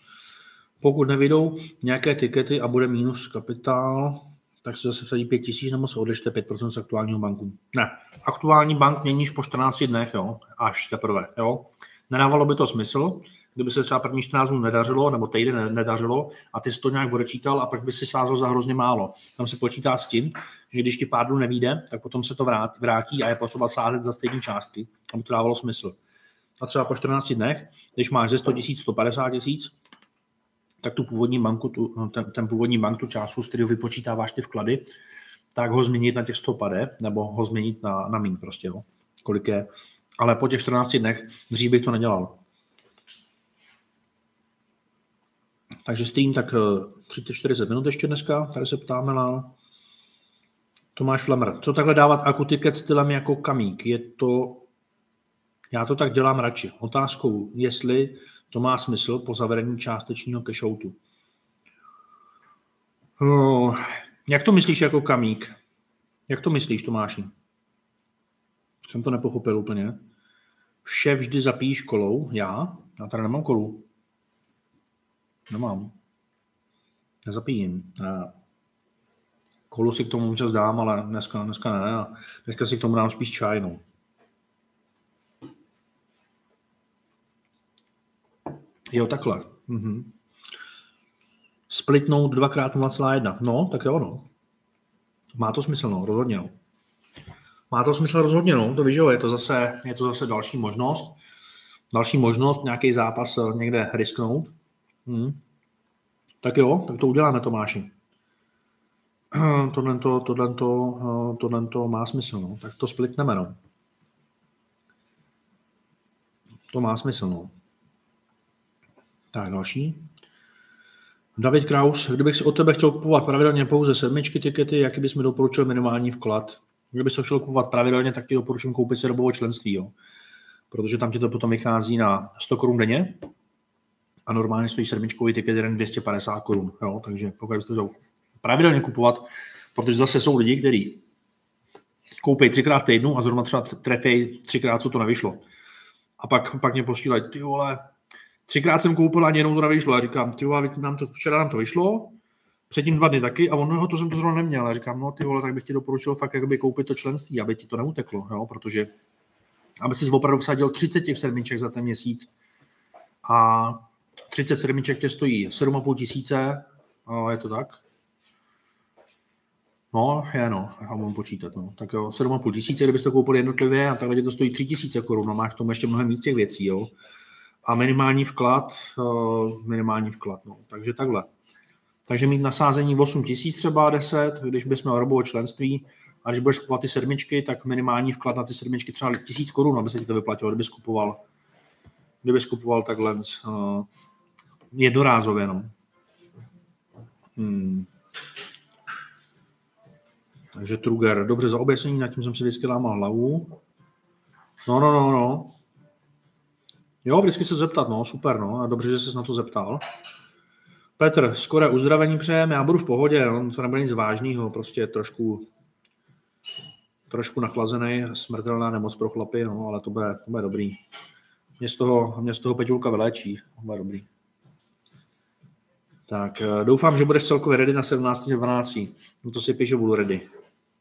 Pokud nevidou nějaké tikety a bude minus kapitál, tak se zase vsadí 5 tisíc nebo se odečte 5% z aktuálního banku. Ne, aktuální bank měníš po 14 dnech, jo, až teprve, jo. Nedávalo by to smysl, kdyby se třeba první 14 dnů nedařilo, nebo týden nedařilo, a ty jsi to nějak odečítal a pak by si sázel za hrozně málo. Tam se počítá s tím, že když ti pár dnů nevíde, tak potom se to vrátí a je potřeba sázet za stejné částky, aby to dávalo smysl. A třeba po 14 dnech, když máš ze 100 tisíc 150 tisíc, tak tu původní banku, tu, no, ten, ten původní bank, tu částku, z kterého vypočítáváš ty vklady, tak ho změnit na těch 100 pade, nebo ho změnit na, na mín prostě, jo. kolik je. Ale po těch 14 dnech dřív bych to nedělal. Takže stream tak 30-40 eh, minut ještě dneska, tady se ptáme na Tomáš Flamer. Co takhle dávat akutiket stylem jako kamík? Je to, já to tak dělám radši. Otázkou, jestli to má smysl po zavedení částečního cashoutu. No, jak to myslíš jako kamík? Jak to myslíš, Tomáši? Jsem to nepochopil úplně. Vše vždy zapíš kolou. Já? Já tady nemám kolu. Nemám. Nezapíjím. Ne. Kolu si k tomu občas dám, ale dneska, dneska ne. Dneska si k tomu dám spíš čaj. No. Jo, takhle. Mhm. Splitnout dvakrát 0,1. No, tak jo, no. Má to smysl, no, rozhodně, no. Má to smysl rozhodně, no, to víš, je to zase, je to zase další možnost. Další možnost nějaký zápas eh, někde risknout. Hmm. Tak jo, tak to uděláme, Tomáši. Tohle to, tohle to, eh, tohle to má smysl, no. Tak to splitneme, no. To má smysl, no. Tak další. David Kraus, kdybych si od tebe chtěl kupovat pravidelně pouze sedmičky tikety, jaký bys mi doporučil minimální vklad? Kdybych to chtěl kupovat pravidelně, tak ti doporučím koupit si dobovo členství, jo. protože tam ti to potom vychází na 100 korun denně a normálně stojí sedmičkový tiket jeden 250 korun. Jo. Takže pokud byste to pravidelně kupovat, protože zase jsou lidi, kteří koupí třikrát v týdnu a zrovna třeba trefej třikrát, co to nevyšlo. A pak, pak mě posílají, ty vole, třikrát jsem koupil a ani jenom to nevyšlo. A říkám, ty vole, nám to, včera nám to vyšlo, předtím dva dny taky a on, no, to jsem to zrovna neměl. A říkám, no ty vole, tak bych ti doporučil fakt jakoby koupit to členství, aby ti to neuteklo, jo, protože aby si opravdu vsadil 30 těch sedmiček za ten měsíc a 30 sedmiček tě stojí 7,5 tisíce, je to tak? No, je no, já můžu počítat, no. Tak jo, 7,5 tisíce, kdybyste to koupili jednotlivě a takhle to stojí 3 tisíce korun, no máš tomu ještě mnohem víc těch věcí, jo. A minimální vklad, minimální vklad, no. Takže takhle. Takže mít nasázení 8 tisíc třeba 10, když bychom robovo členství, a když budeš kupovat ty sedmičky, tak minimální vklad na ty sedmičky třeba tisíc korun, aby se ti to vyplatilo, kdyby kupoval, kdyby kupoval takhle uh, jednorázově. No. Hmm. Takže Truger, dobře za objasnění, nad tím jsem si vždycky lámal hlavu. No, no, no, no. Jo, vždycky se zeptat, no, super, no, a dobře, že jsi na to zeptal. Petr, skoro uzdravení přejem, já budu v pohodě, no, to nebude nic vážného, prostě trošku trošku nachlazený, smrtelná nemoc pro chlapy, no, ale to bude, to bude dobrý. Mě z toho, mě z toho Peťulka vyléčí, to bude dobrý. Tak eh, doufám, že budeš celkově ready na 17. 12. No to si píš, že budu ready.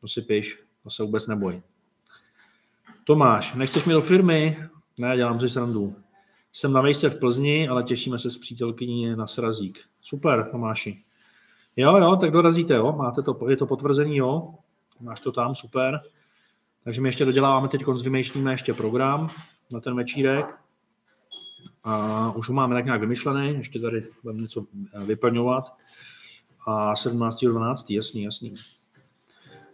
To si píš. To se vůbec neboj. Tomáš, nechceš mi do firmy? Ne, dělám si srandu. Jsem na vejce v Plzni, ale těšíme se s přítelkyní na srazík. Super, Tomáši. Jo, jo, tak dorazíte, jo, máte to, je to potvrzený, jo, máš to tam, super. Takže my ještě doděláváme teď, vymýšlíme ještě program na ten večírek. A už ho máme tak nějak vymyšlený, ještě tady budeme něco vyplňovat. A 17.12. jasný, jasný.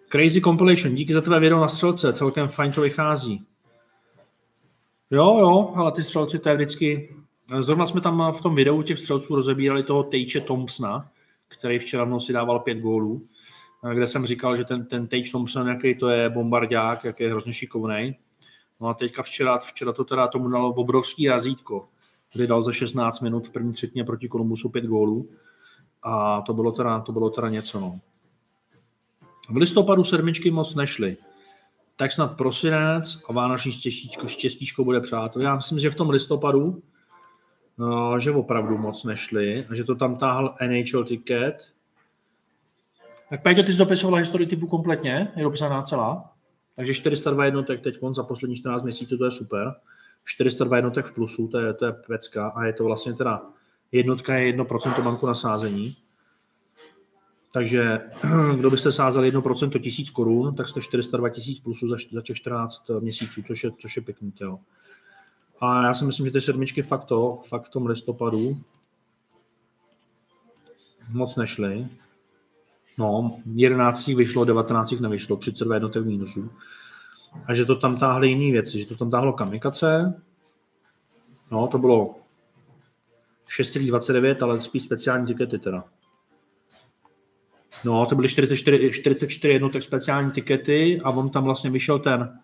Crazy Compilation, díky za tvé video na střelce, celkem fajn to vychází. Jo, jo, ale ty střelci, to je vždycky... Zrovna jsme tam v tom videu těch střelců rozebírali toho Tejče Thompsona, který včera v noci dával pět gólů, kde jsem říkal, že ten, ten Tage Thompson, jaký to je bombardák, jak je hrozně šikovný. No a teďka včera, včera to teda tomu dalo obrovský razítko, kdy dal za 16 minut v první třetině proti Kolumbusu pět gólů. A to bylo teda, to bylo teda něco. No. V listopadu sedmičky moc nešly. Tak snad prosinec a vánoční štěstíčko, štěstíčko bude přátel. Já myslím, že v tom listopadu no, že opravdu moc nešly a že to tam táhl NHL ticket. Tak Péťo, ty jsi historii typu kompletně, je dopsaná celá. Takže 402 jednotek teď za poslední 14 měsíců, to je super. 402 jednotek v plusu, to je, to je pecka a je to vlastně teda jednotka je 1% banku na sázení. Takže kdo byste sázeli 1% tisíc korun, tak jste 402 tisíc plusu za, za těch 14 měsíců, což je, což je pěkný. Jo. A já si myslím, že ty sedmičky fakt to, fakt v tom listopadu moc nešly. No, 11 vyšlo, 19 nevyšlo, 32 jednotek mínusů. A že to tam táhly jiné věci, že to tam táhlo kamikace, no, to bylo 6,29, ale spíš speciální tikety teda. No, to byly 44, 44 jednotek speciální tikety a on tam vlastně vyšel ten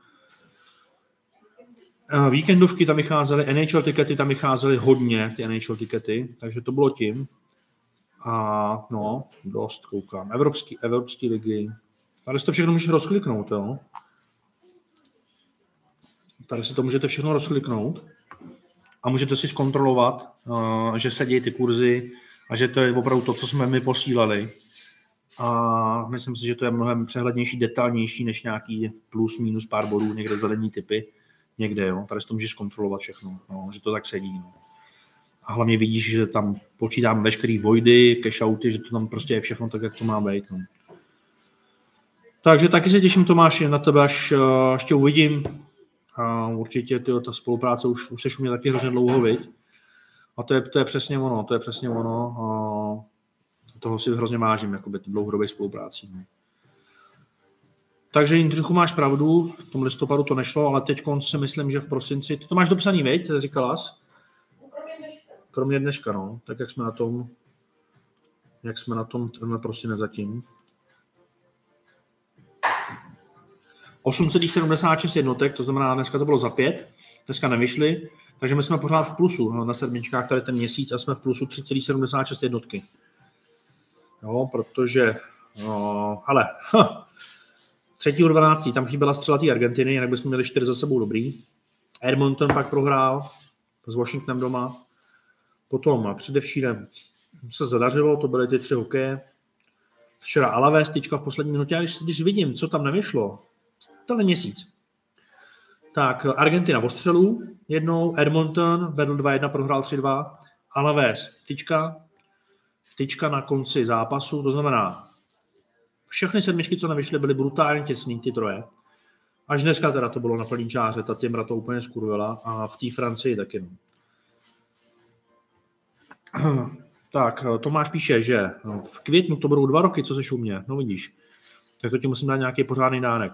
uh, víkendovky tam vycházely, NHL tikety tam vycházely hodně, ty NHL tikety, takže to bylo tím. A no, dost koukám. Evropský, evropský ligy. Tady si to všechno můžeš rozkliknout, jo. Tady si to můžete všechno rozkliknout a můžete si zkontrolovat, uh, že se dějí ty kurzy a že to je opravdu to, co jsme my posílali. A myslím si, že to je mnohem přehlednější, detailnější než nějaký plus, minus pár bodů, někde zelený typy, někde, jo. Tady to můžeš zkontrolovat všechno, no, že to tak sedí. No. A hlavně vidíš, že tam počítám veškerý voidy, cashouty, že to tam prostě je všechno tak, jak to má být. No. Takže taky se těším, Tomáši, na tebe, až ještě uvidím. A určitě tyjo, ta spolupráce už, už seš u mě taky hrozně dlouho, viď? A to je, to je přesně ono, to je přesně ono. A toho si hrozně vážím, jakoby dlouhodobé spoluprácí. No. Takže Jindřichu máš pravdu, v tom listopadu to nešlo, ale teď si myslím, že v prosinci, ty to máš dopsaný, viď, říkala jsi? Kromě dneška. Kromě dneška, no, tak jak jsme na tom, jak jsme na tom tenhle prosinec zatím. 8,76 jednotek, to znamená, dneska to bylo za pět, dneska nevyšly, takže my jsme pořád v plusu no, na sedmičkách tady ten měsíc a jsme v plusu 3,76 jednotky. Jo, protože, no, ale, ha, 3.12. tam chyběla střela té Argentiny, jinak bychom měli čtyři za sebou dobrý. Edmonton pak prohrál s Washingtonem doma. Potom a především se zadařilo, to byly ty tři hokeje. Včera Alavé styčka v poslední minutě, a když, když vidím, co tam nevyšlo, tenhle měsíc, tak Argentina v ostřelu jednou, Edmonton vedl 2-1, prohrál 3-2, Alaves tyčka, tyčka na konci zápasu, to znamená všechny sedmičky, co nevyšly, byly brutálně těsný, ty troje. Až dneska teda to bylo na plný čáře, ta Timra to úplně skurvila a v té Francii taky. No. Tak, Tomáš píše, že v květnu to budou dva roky, co se u mě, no vidíš. Tak to ti musím dát nějaký pořádný dárek.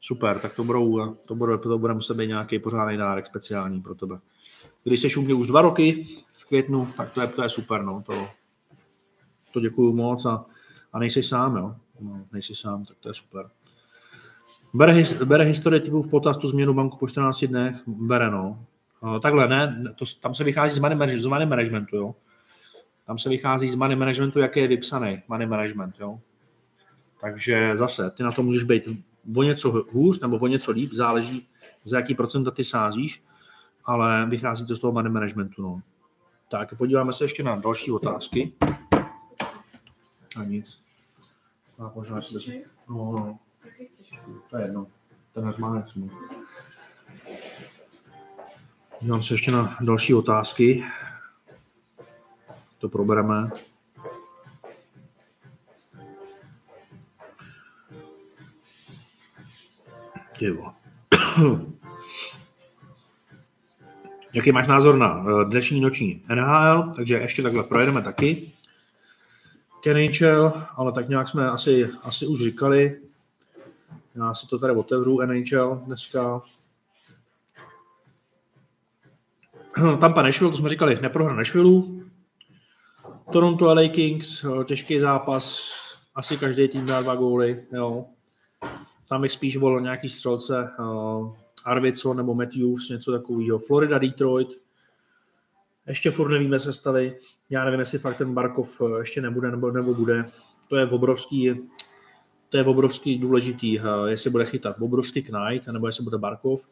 Super, tak to, budou, to, bude, to bude muset být nějaký pořádný dárek speciální pro tebe. Když jsi u mě už dva roky květnu, tak to je, to je super, no. To, to děkuju moc a a nejsi sám, jo. No, nejsi sám, tak to je super. Bere, his, bere historie typu v potaz tu změnu banku po 14 dnech? Bere, no. no takhle, ne, to, tam se vychází z money, z money managementu, jo. Tam se vychází z money managementu, jak je vypsaný money management, jo. Takže zase, ty na to můžeš být o něco hůř nebo o něco líp, záleží, za jaký procenta ty sázíš, ale vychází to z toho money managementu, no. Tak, podíváme se ještě na další otázky. A nic. A možná si vezmu. No, no. To je jedno. Ten má třeba. Dívám se ještě na další otázky. To probereme. Ty. Jaký máš názor na eh, dnešní noční NHL? Takže ještě takhle projedeme taky. NHL, ale tak nějak jsme asi, asi už říkali. Já si to tady otevřu, NHL dneska. Tampa Nashville, to jsme říkali, neprohra Nashville. Toronto LA Kings, eh, těžký zápas, asi každý tým dá dva góly, jo. Tam bych spíš volil nějaký střelce, uh, Arvidsson nebo Matthews, něco takového. Florida, Detroit, ještě furt nevíme sestavy. Já nevím, jestli fakt ten Barkov eh, ještě nebude nebo, nebo bude. To je obrovský, to je obrovský důležitý, jestli bude chytat obrovský Knight, nebo jestli bude Barkov.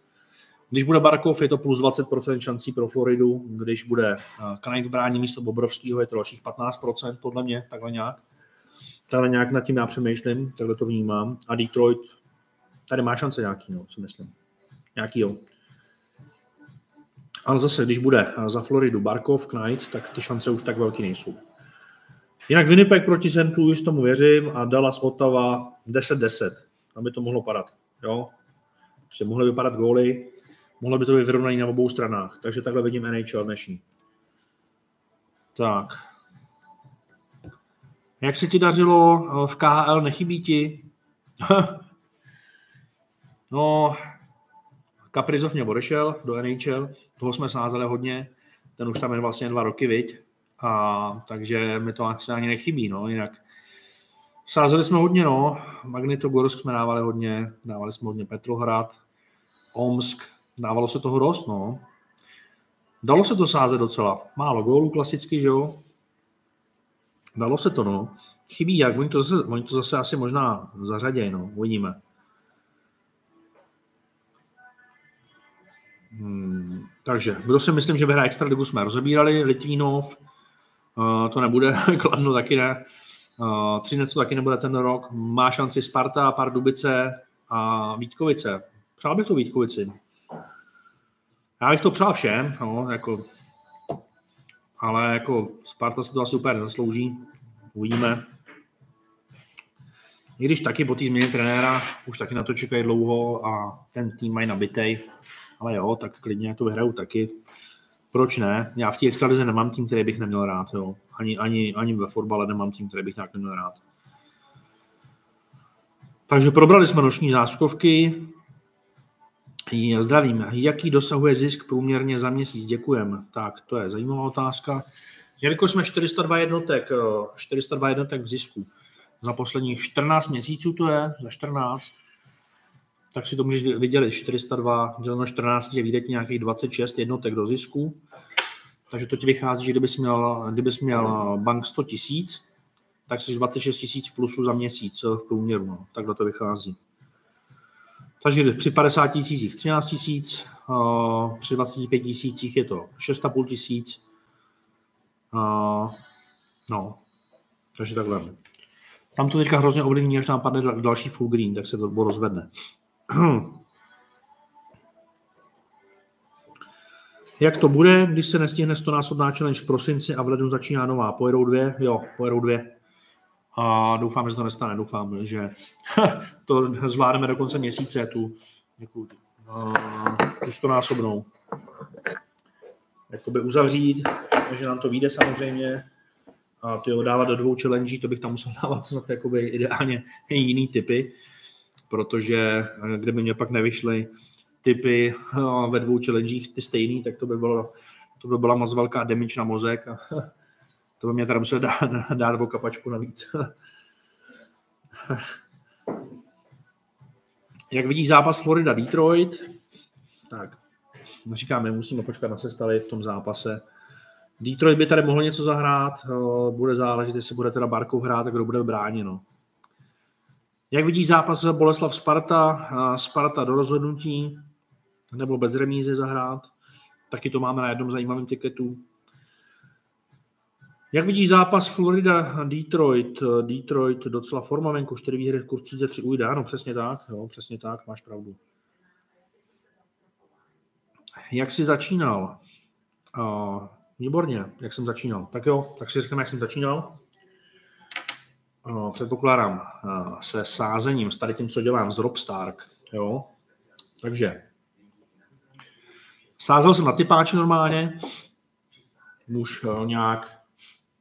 Když bude Barkov, je to plus 20% šancí pro Floridu, když bude Knight v brání místo Bobrovského, je to dalších 15% podle mě, takhle nějak. Takhle nějak nad tím já přemýšlím, takhle to vnímám. A Detroit tady má šance nějaký, no, si myslím. Nějaký, jo. Ale zase, když bude za Floridu Barkov, Knight, tak ty šance už tak velký nejsou. Jinak Winnipeg proti St. Louis, tomu věřím, a Dallas Ottawa 10-10. Tam by to mohlo padat. Jo? Prostě mohly vypadat góly, mohlo by to být vyrovnaný na obou stranách. Takže takhle vidím NHL dnešní. Tak. Jak se ti dařilo v KHL, nechybí ti? no, Kaprizov mě odešel do NHL, toho jsme sázeli hodně, ten už tam je vlastně dva roky, viď? A, takže mi to asi ani nechybí, no, jinak. Sázeli jsme hodně, no, Magnitogorsk jsme dávali hodně, dávali jsme hodně Petrohrad, Omsk, dávalo se toho dost, no. Dalo se to sázet docela. Málo gólů klasicky, že jo? Dalo se to, no. Chybí jak, oni to zase, oni to zase asi možná zařadějí, no, uvidíme. Hmm, takže, kdo si myslím, že vyhraje Extraligu, jsme rozebírali. Litvínov, uh, to nebude, Kladno taky ne. Uh, Třinec to taky nebude ten rok. Má šanci Sparta, Pardubice a Vítkovice. Přál bych to Vítkovici. Já bych to přál všem, no, jako, ale jako Sparta se to asi úplně nezaslouží. Uvidíme. I když taky po té změně trenéra už taky na to čekají dlouho a ten tým mají nabitej, ale jo, tak klidně to vyhraju taky. Proč ne? Já v té extralize nemám tým, který bych neměl rád. Jo. Ani, ani, ani ve fotbale nemám tým, který bych nějak neměl rád. Takže probrali jsme noční záskovky. Zdravím. Jaký dosahuje zisk průměrně za měsíc? Děkujem. Tak, to je zajímavá otázka. Jelikož jsme 402 jednotek, 402 jednotek v zisku, za posledních 14 měsíců to je, za 14, tak si to můžeš vydělit 402 děleno 14, že vyjde nějakých 26 jednotek do zisku. Takže to ti vychází, že kdybys měl, kdybys měl bank 100 tisíc, tak jsi 26 tisíc plusu za měsíc v průměru. No. Takhle to vychází. Takže při 50 tisících 13 tisíc, při 25 tisících je to 6,5 tisíc. No, takže takhle. Tam to teďka hrozně ovlivní, až nám padne další full green, tak se to rozvedne. Jak to bude, když se nestihne 100 násobná challenge v prosinci a v lednu začíná nová? Pojedou dvě? Jo, pojedou dvě. A doufám, že to nestane. Doufám, že to zvládneme do konce měsíce, tu, tu, tu 100 násobnou. Jakoby uzavřít, že nám to vyjde samozřejmě. A ty dávat do dvou challenge, to bych tam musel dávat snad jakoby ideálně jiný typy protože eh, kdyby mě pak nevyšly typy eh, ve dvou challengech ty stejný, tak to by, bylo, to by byla moc velká damage na mozek a to by mě teda musel dát, dát o kapačku navíc. Jak vidí zápas Florida-Detroit, tak říkáme, musíme počkat na sestavy v tom zápase. Detroit by tady mohl něco zahrát, eh, bude záležet, jestli bude teda Barkov hrát, tak kdo bude bráněno. Jak vidíš zápas Boleslav Sparta, Sparta do rozhodnutí, nebo bez remízy zahrát, taky to máme na jednom zajímavém tiketu. Jak vidíš zápas Florida, Detroit, Detroit docela forma venku, 4 výhry, kurz 33 ujde, ano, přesně tak, jo, přesně tak, máš pravdu. Jak jsi začínal? Uh, výborně, jak jsem začínal. Tak jo, tak si řekneme, jak jsem začínal. Uh, předpokládám uh, se sázením, s tady tím, co dělám z Rob Stark, jo. Takže sázel jsem na typáči normálně, už uh, nějak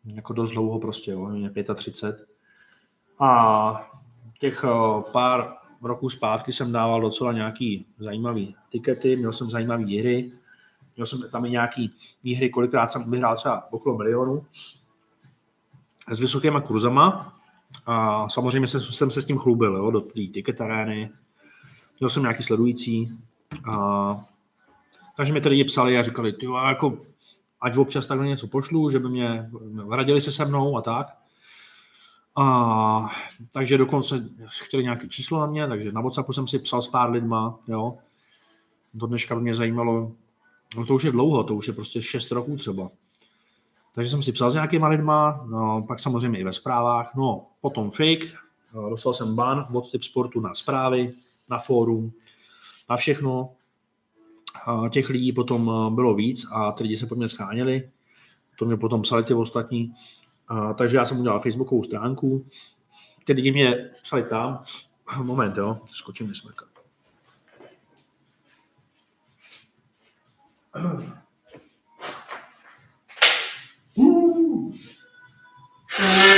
jako dost dlouho prostě, jo, mě 35. A těch uh, pár roků zpátky jsem dával docela nějaký zajímavý tikety, měl jsem zajímavé hry, měl jsem tam i nějaký výhry, kolikrát jsem vyhrál třeba okolo milionu s vysokýma kurzama a samozřejmě jsem, jsem se s tím chlubil, jo, do té ticket arény. Měl jsem nějaký sledující a takže mi tady lidi psali a říkali, ty jako ať občas takhle něco pošlu, že by mě radili se se mnou a tak. A, takže dokonce chtěli nějaké číslo na mě, takže na WhatsAppu jsem si psal s pár lidma, jo. Do dneška by mě zajímalo, no to už je dlouho, to už je prostě 6 roků třeba. Takže jsem si psal s nějakýma lidma, no, pak samozřejmě i ve zprávách, no potom fake, dostal jsem ban od typ sportu na zprávy, na fórum, na všechno, těch lidí potom eh, bylo víc a ty lidi se po mně scháněli. To mě potom psali ty ostatní. Takže já jsem udělal facebookovou stránku. Ty lidi mě psali tam. Moment, jo, skočím. Uh. No.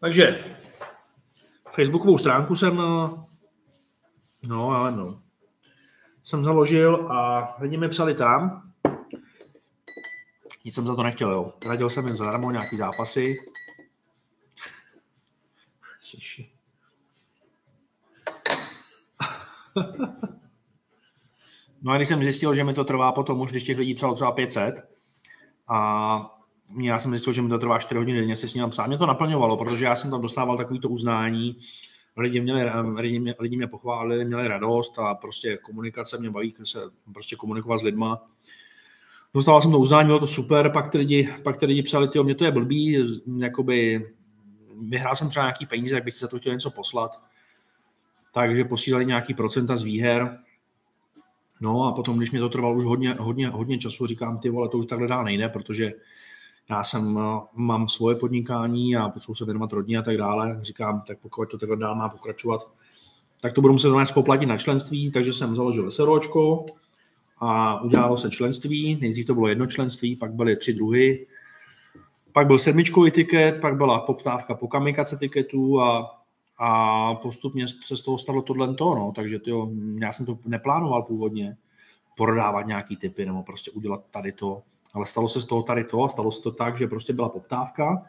Takže Facebookovou stránku jsem, no ale no, jsem založil a lidi mi psali tam. Nic jsem za to nechtěl, jo. Radil jsem jim zadarmo nějaký zápasy. No a když jsem zjistil, že mi to trvá potom už, když těch lidí psalo třeba 500 a já jsem zjistil, že mi to trvá 4 hodiny denně se s ním psát. Mě to naplňovalo, protože já jsem tam dostával takovýto uznání, lidi, měli, lidi, mě, lidi mě pochválili, měli radost a prostě komunikace mě baví se prostě komunikovat s lidma. Dostával jsem to uznání, bylo to super, pak ty lidi, pak ty lidi psali, že mě to je blbý, jakoby vyhrál jsem třeba nějaký peníze, jak bych za to chtěl něco poslat. Takže posílali nějaký procenta z výher. No a potom, když mě to trvalo už hodně, hodně, hodně času, říkám, ty vole, to už takhle dál nejde, protože já jsem, eh, mám svoje podnikání a potřebuji se věnovat rodině a tak dále. Říkám, tak pokud to takhle dál má pokračovat, tak to budu muset dnes poplatit na členství, takže jsem založil SROčko a udělalo se členství. Nejdřív to bylo jedno členství, pak byly tři druhy. Pak byl sedmičkový tiket, pak byla poptávka po kamikace tiketů a, a postupně se z toho stalo tohle to, no. takže tyjo, já jsem to neplánoval původně prodávat nějaký typy nebo prostě udělat tady to ale stalo se z toho tady to a stalo se to tak, že prostě byla poptávka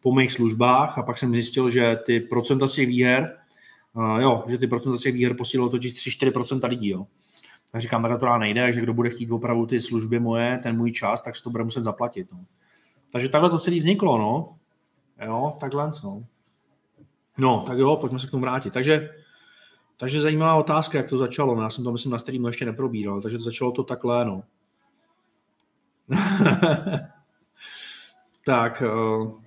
po mých službách a pak jsem zjistil, že ty procenta z těch výher, uh, jo, že ty procenta z těch výher posílilo totiž 3-4% lidí, jo. Tak říkám, takhle to nejde, takže kdo bude chtít opravdu ty služby moje, ten můj čas, tak se to bude muset zaplatit. No. Takže takhle to celé vzniklo, no. Jo, takhle, no. No, tak jo, pojďme se k tomu vrátit. Takže, takže zajímavá otázka, jak to začalo. No, já jsem to, myslím, na streamu ještě neprobíral, takže to začalo to takhle, no. tak, uh,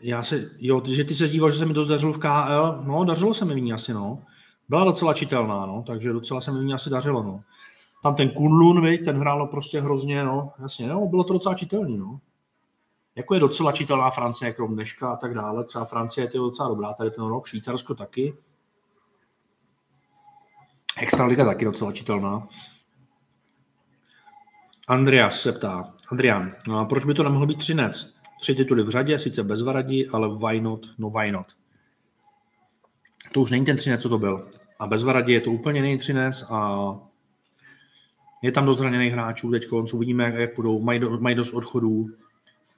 já se, jo, že ty se díval, že se mi to zdařilo v KL, no, dařilo se mi v ní asi, no. Byla docela čitelná, no, takže docela se mi v ní asi dařilo, no. Tam ten Kunlun, viď, ten hrálo prostě hrozně, no, jasně, no, bylo to docela čitelný, no. Jako je docela čitelná Francie, krom dneška a tak dále. Třeba Francie je docela dobrá, tady ten rok, Švýcarsko taky. Extraliga taky docela čitelná. Andreas se ptá, Adrian, no a proč by to nemohlo být třinec? Tři tituly v řadě, sice bez Varadí, ale why not, no why not. To už není ten třinec, co to byl. A bez Varadí je to úplně jiný třinec a je tam dost hráčů teď, uvidíme, jak, jak budou, mají, do, mají dost odchodů.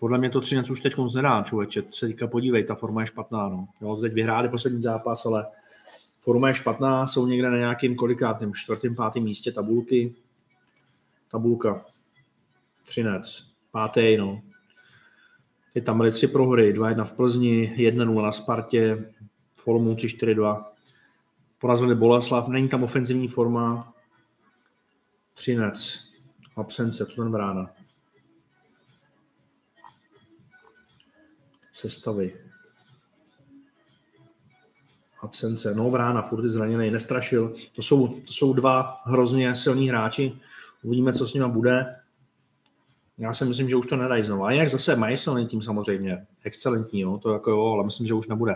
Podle mě to třinec už teď nedá, člověče, se teďka podívej, ta forma je špatná. No. Jo, teď vyhráli poslední zápas, ale forma je špatná, jsou někde na nějakým kolikátým čtvrtým, pátým místě tabulky. Tabulka. Třinec. Pátý, no. Teď tam byly tři prohry, 2-1 v Plzni, 1-0 na Spartě, v Olomouci 4-2. Porazili Boleslav, není tam ofenzivní forma. Třinec, absence, co ten brána. Sestavy. Absence, no Vrána, furt zraněný, nestrašil. To jsou, to jsou dva hrozně silní hráči. Uvidíme, co s nimi bude. Já si myslím, že už to nedají znovu. A jak zase mají silný tým samozřejmě. Excelentní, jo, to jako jo, ale myslím, že už nebude.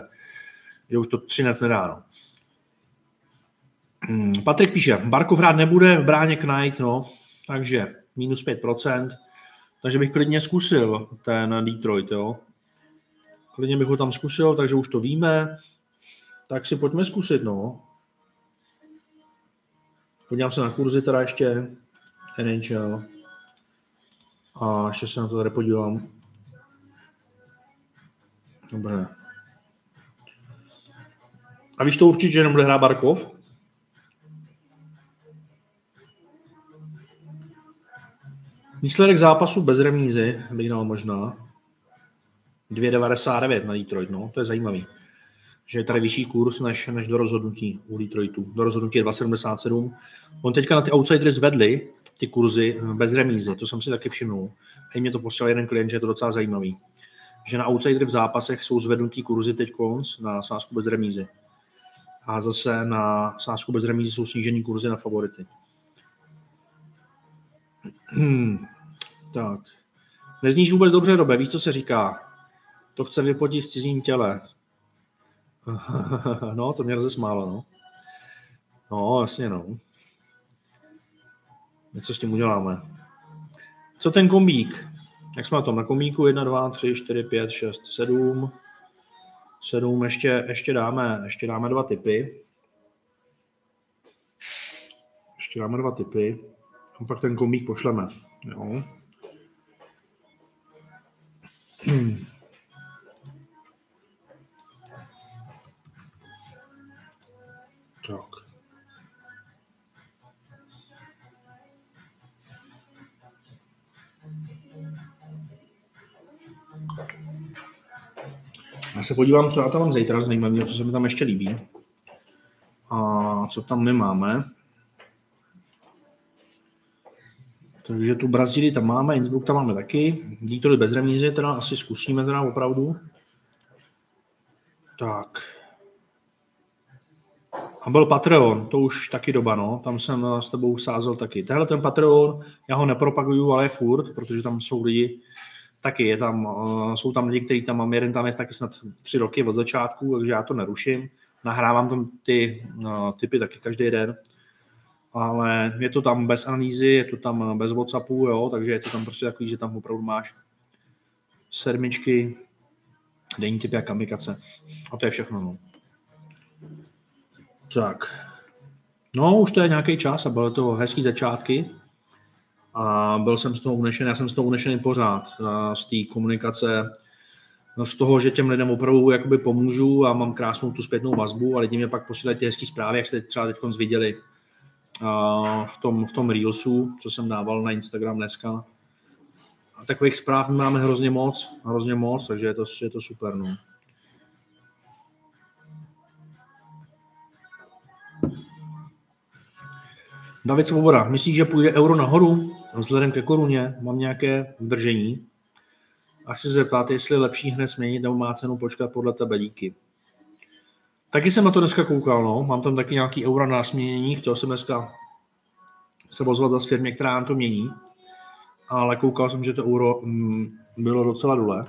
Že už to třinec nedá, no. Hmm, Patrik píše, Barkov hrát nebude, v bráně Knight, no, takže minus 5%, takže bych klidně zkusil ten Detroit, jo. Klidně bych ho tam zkusil, takže už to víme. Tak si pojďme zkusit, no. Podívám se na kurzy teda ještě. NHL. A ještě se na to tady podívám. Dobré. A víš to určitě, že nebude hrát Barkov? Výsledek zápasu bez remízy bych dal možná. 2,99 na Detroit, no, to je zajímavý. Že je tady vyšší kurz než, než do rozhodnutí u Detroitu. Do rozhodnutí je 2,77. On teďka na ty outsidery zvedli ty kurzy bez remízy, to jsem si taky všimnul. A i mě to posílal jeden klient, že je to docela zajímavý. Že na outsidery v zápasech jsou zvednutí kurzy teď konc na sázku bez remízy. A zase na sázku bez remízy jsou snížený kurzy na favority. Hmm. Tak. Nezníš vůbec dobře, Robe, víš, co se říká? To chce vypotit v cizím těle. no, to mě rozesmálo, no. No, jasně, no. Něco s tím uděláme. Co ten kombík? Jak jsme na tom? Na kombíku 1, 2, 3, 4, 5, 6, 7. 7, ještě, ještě, dáme, ještě dáme dva typy. Ještě dáme dva typy. A pak ten kombík pošleme. Jo. Hmm. Já se podívám, co já tam mám zítra zajímavého, co se mi tam ještě líbí. A co tam my máme. Takže tu Brazílii tam máme, Innsbruck tam máme taky. Detroit bez remízy, teda asi zkusíme teda opravdu. Tak. A byl Patreon, to už taky doba, no. Tam jsem s tebou sázel taky. Tehle ten Patreon, já ho nepropaguju, ale je furt, protože tam jsou lidi, taky je tam, uh, jsou tam lidi, kteří tam mám, jeden tam je taky snad tři roky od začátku, takže já to neruším. Nahrávám tam ty uh, typy taky každý den ale je to tam bez analýzy, je to tam bez Whatsappu, jo, takže je to tam prostě takový, že tam opravdu máš sedmičky, denní typy a kamikace. A to je všechno, no. Tak. No, už to je nějaký čas a bylo to hezký začátky. A byl jsem z toho unešený, já jsem z toho unešený pořád, z té komunikace, no z toho, že těm lidem opravdu jakoby pomůžu a mám krásnou tu zpětnou vazbu a lidi mě pak posílají ty hezké zprávy, jak jste třeba teď viděli v tom, v tom Reelsu, co jsem dával na Instagram dneska. A takových zpráv máme hrozně moc, hrozně moc, takže je to, je to super. No. David Svoboda, myslíš, že půjde euro nahoru vzhledem ke koruně? Mám nějaké zdržení. A chci se zeptat, jestli je lepší hned změnit nebo má cenu počkat podle tebe, díky. Taky jsem na to dneska koukal, no. Mám tam taky nějaký euro na směnění, chtěl jsem dneska se ozvat za firmě, která nám to mění, ale koukal jsem, že to euro mm, bylo docela dole.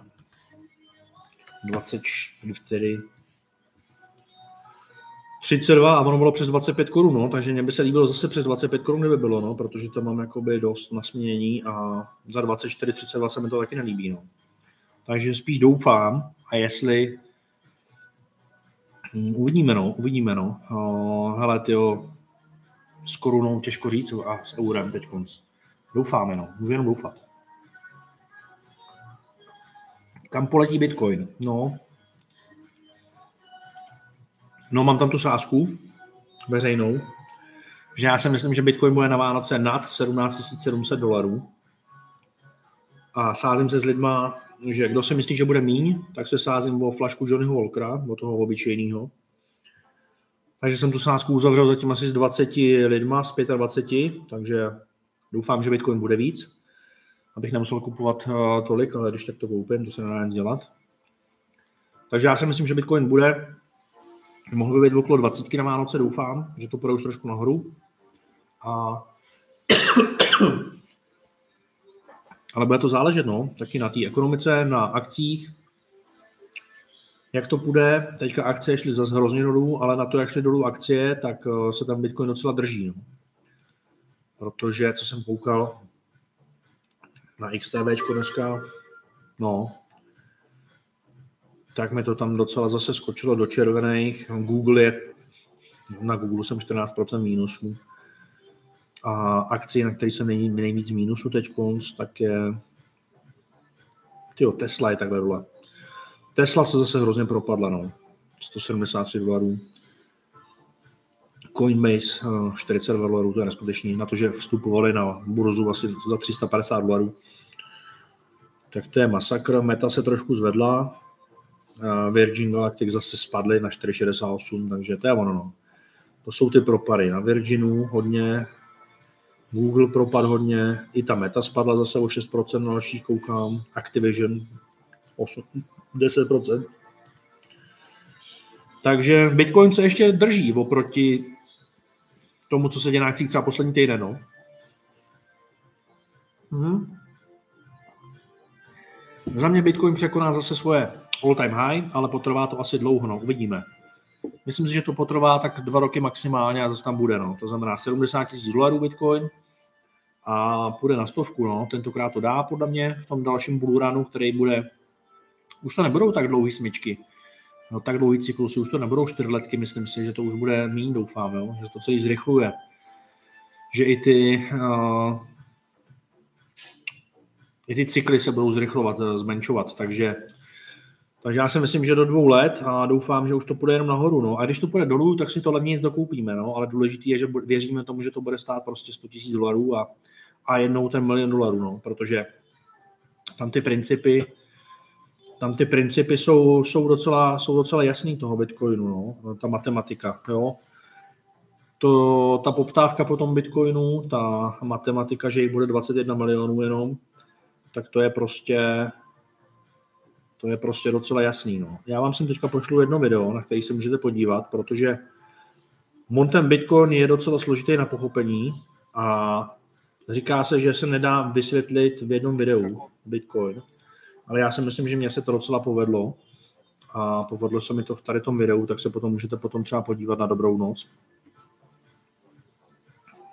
24, 32 a ono bylo přes 25 korun, no, takže mě by se líbilo zase přes 25 korun, kdyby bylo, no, protože to mám jakoby dost na směnění a za 24, 32 se mi to taky nelíbí, no. Takže spíš doufám a jestli Mm, uvidíme, no, uvidíme, no. Uh, hele, tyjo, s korunou těžko říct a s eurem teď konc. Doufáme, no, můžu jenom doufat. Kam poletí Bitcoin? No, no mám tam tu sázku veřejnou, že já si myslím, že Bitcoin bude na Vánoce nad 17 700 dolarů. a sázím se s lidma, že kdo si myslí, že bude míň, tak se sázím o flašku Johnnyho Walkera, o toho obyčejného. Takže jsem tu sázku uzavřel zatím asi s 20 lidma, z 25, takže doufám, že Bitcoin bude víc, abych nemusel kupovat uh, tolik, ale když tak to koupím, to se nedá nic dělat. Takže já si myslím, že Bitcoin bude, mohl by být okolo 20 na Vánoce, doufám, že to půjde už trošku nahoru. A ale bude to záležet, no, taky na té ekonomice, na akcích, jak to půjde. Teďka akcie šly zase hrozně dolů, ale na to, jak šly dolů akcie, tak eh, se tam Bitcoin docela drží. No. Protože, co jsem koukal na XTV dneska, no, tak mi to tam docela zase skočilo do červených. Google je, na Google jsem 14% mínusu. A akcie, na které jsem nejvíc mínusu teď, tak je tyjo, Tesla je takhle dole. Tesla se zase hrozně propadla, no. 173 dolarů. Coinbase 40 eh, dolarů, to je neskutečný. Na to, že vstupovali na burzu asi za 350 dolarů. Tak to je masakr. Meta se trošku zvedla. Eh, Virgin Galactic zase spadly na 4,68, takže to je ono. No. To jsou ty propady. Na Virginu hodně, Google propad hodně, i ta Meta spadla zase o 6%, na dalších koukám, Activision 8, 10%. Takže Bitcoin se ještě drží oproti tomu, co se děje na akcích třeba poslední týden. No. Mhm. Za mě Bitcoin překoná zase svoje all-time high, ale potrvá to asi dlouho, no, uvidíme. Myslím si, že to potrvá tak dva roky maximálně a zase tam bude. No. To znamená 70 tisíc dolarů Bitcoin a půjde na stovku. No. Tentokrát to dá podle mě v tom dalším bullrunu, který bude už to nebudou tak dlouhé smyčky, no, tak dlouhý cyklusy, už to nebudou čtyřletky, myslím si, že to už bude méně, doufám, jo? že to celý zrychluje. Že i ty, uh, i ty cykly se budou zrychlovat, eh, zmenšovat, takže takže já si myslím, že do dvou let a doufám, že už to půjde jenom nahoru. No. A když to půjde dolů, tak si to levně dokoupíme. No. Ale důležité je, že věříme tomu, že to bude stát prostě 100 000 dolarů a, a jednou ten milion dolarů. No. Protože tam ty principy, tam ty principy jsou, jsou, docela, jsou docela jasný toho Bitcoinu, no. ta matematika, jo. To, ta poptávka po tom Bitcoinu, ta matematika, že jich bude 21 milionů jenom, tak to je prostě, to je prostě docela jasný. No. Já vám sem teďka pošlu jedno video, na který se můžete podívat, protože Montem Bitcoin je docela složitý na pochopení a říká se, že se nedá vysvětlit v jednom videu Bitcoin ale já si myslím, že mě se to docela povedlo a povedlo se mi to v tady tom videu, tak se potom můžete potom třeba podívat na dobrou noc.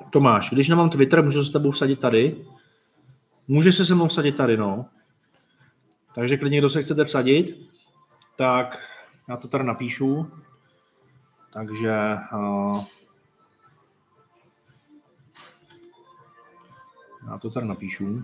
Tomáš, když nemám Twitter, můžu se s tebou vsadit tady? Může se se mnou vsadit tady, no. Takže klidně, kdo se chcete vsadit, tak já to tady napíšu. Takže uh, já to tady napíšu.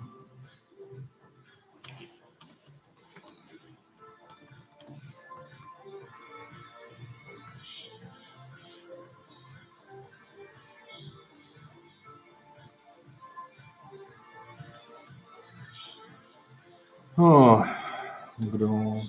Oh, kdo?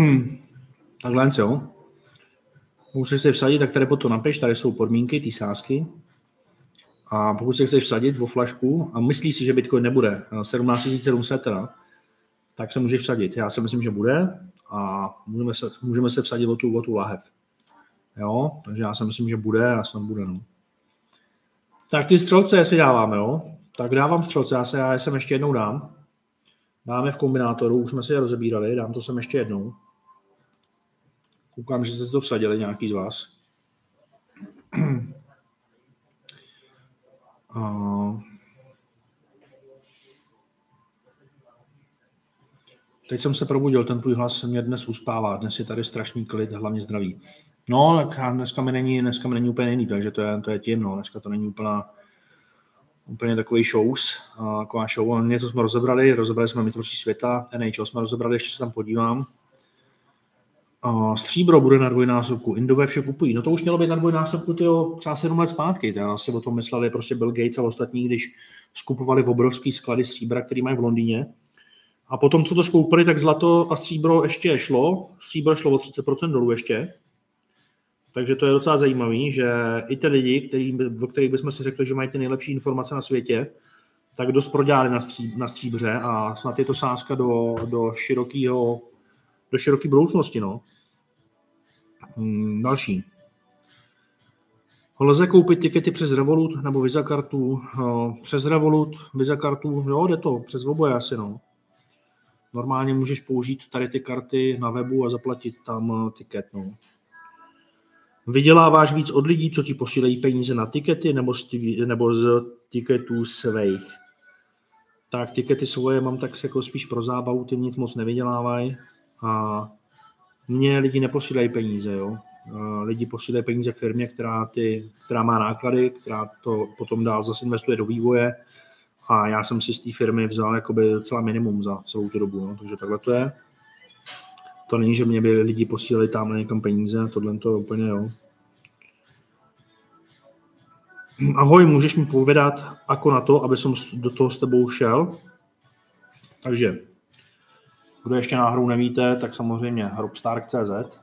Hmm. Takhle, jo. Musíš se vsadit, tak tady potom napiš, tady jsou podmínky, ty sázky. A pokud se chceš vsadit vo flašku a myslíš si, že Bitcoin nebude 17 700 teda, tak se může vsadit. Já si myslím, že bude a můžeme se, můžeme se vsadit o tu, o tu lahev. Jo, takže já si myslím, že bude a snad bude. No. Tak ty střelce si dáváme, jo? Tak dávám střelce, já se já jsem ještě jednou dám. Dáme v kombinátoru, už jsme si je rozebírali, dám to sem ještě jednou. Koukám, že jste to vsadili nějaký z vás. Teď jsem se probudil, ten tvůj hlas mě dnes uspává, dnes je tady strašný klid, hlavně zdraví. No, tak dneska mi není, dneska mi není úplně jiný, takže to je, to je tím, no. dneska to není úplná, úplně takový shows, taková show. Něco jsme rozebrali, rozebrali jsme mistrovství světa, NHL jsme rozebrali, ještě se tam podívám. A stříbro bude na dvojnásobku, Indové vše kupují. No to už mělo být na dvojnásobku tyjo, třeba sedm let zpátky. Já si o tom mysleli prostě Bill Gates a ostatní, když skupovali v obrovský sklady stříbra, který mají v Londýně. A potom, co to skoupili, tak zlato a stříbro ještě šlo. Stříbro šlo o 30% dolů ještě. Takže to je docela zajímavé, že i ty lidi, který, o kterých bychom si řekli, že mají ty nejlepší informace na světě, tak dost prodělali na, stří, na stříbře a snad je to sázka do, do širokého do široké budoucnosti. No. Hmm, další. Lze koupit tikety přes Revolut nebo Visa kartu? No, přes Revolut, Visa kartu, jo, jde to, přes oboje asi, no. Normálně můžeš použít tady ty karty na webu a zaplatit tam eh, tiket, no. Vyděláváš víc od lidí, co ti posílají peníze na tikety nebo z, nebo z tiketů svých? Tak tikety svoje mám tak jako spíš pro zábavu, ty nic moc nevydělávají. A mně lidi neposílají peníze, jo. Lidi posílají peníze firmě, která, ty, která má náklady, která to potom dál zase investuje do vývoje a já jsem si z té firmy vzal jakoby docela minimum za celou tu dobu, no. takže takhle to je. To není, že mě by lidi posílali tam někam peníze, tohle to úplně jo. Ahoj, můžeš mi povědat, ako na to, aby som do toho s tebou šel? Takže, kdo ještě náhodou nevíte, tak samozřejmě hrobstark.cz.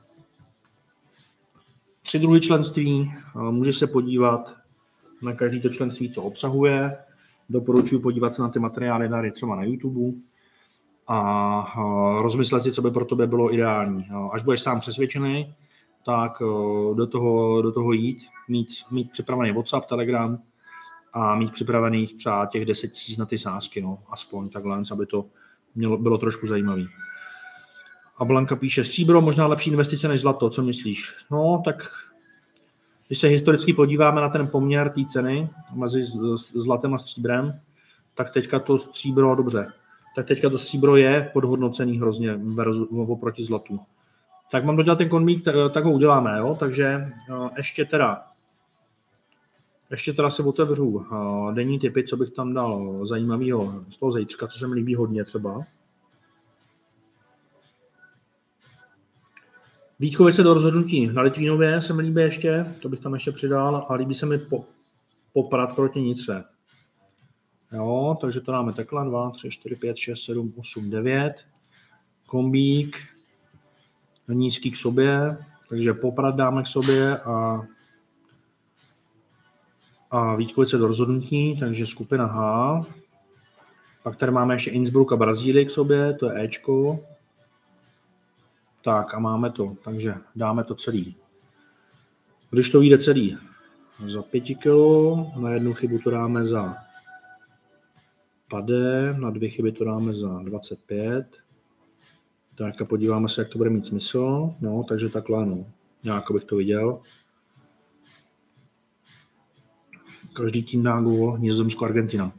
Tři druhy členství, můžeš se podívat na každý to členství, co obsahuje. Doporučuji podívat se na ty materiály na třeba na YouTube a rozmyslet si, co by pro tebe bylo ideální. Až budeš sám přesvědčený, tak do toho, do toho jít, mít, mít připravený WhatsApp, Telegram a mít připravených třeba těch 10 tisíc na ty sázky, no, aspoň takhle, aby to mělo, bylo trošku zajímavý. A Blanka píše, stříbro možná lepší investice než zlato, co myslíš? No, tak když se historicky podíváme na ten poměr té ceny mezi zlatem a stříbrem, tak teďka to stříbro, dobře, tak teďka to stříbro je podhodnocený hrozně oproti zlatu. Tak mám dodělat ten konmík, tak ho uděláme, jo? takže ještě teda ještě teda si otevřu denní typy, co bych tam dal zajímavého z toho zejčka, co se mi líbí hodně třeba. Vítkovi se do rozhodnutí na Litvínově se mi líbí ještě, to bych tam ještě přidal a líbí se mi po, poprat proti Nitře. Jo, takže to dáme takhle, 2, 3, 4, 5, 6, 7, 8, 9. Kombík, nízký k sobě, takže poprat dáme k sobě a, a Vítkovice do rozhodnutí, takže skupina H. Pak tady máme ještě Innsbruck a Brazílii k sobě, to je Ečko. Tak a máme to, takže dáme to celý. Když to vyjde celý za 5 kg, na jednu chybu to dáme za pade, na dvě chyby to dáme za 25. Tak a podíváme se, jak to bude mít smysl. No, takže takhle, no. Nějak bych to viděl. Každý tým dá gól, Nizozemsko, Argentina.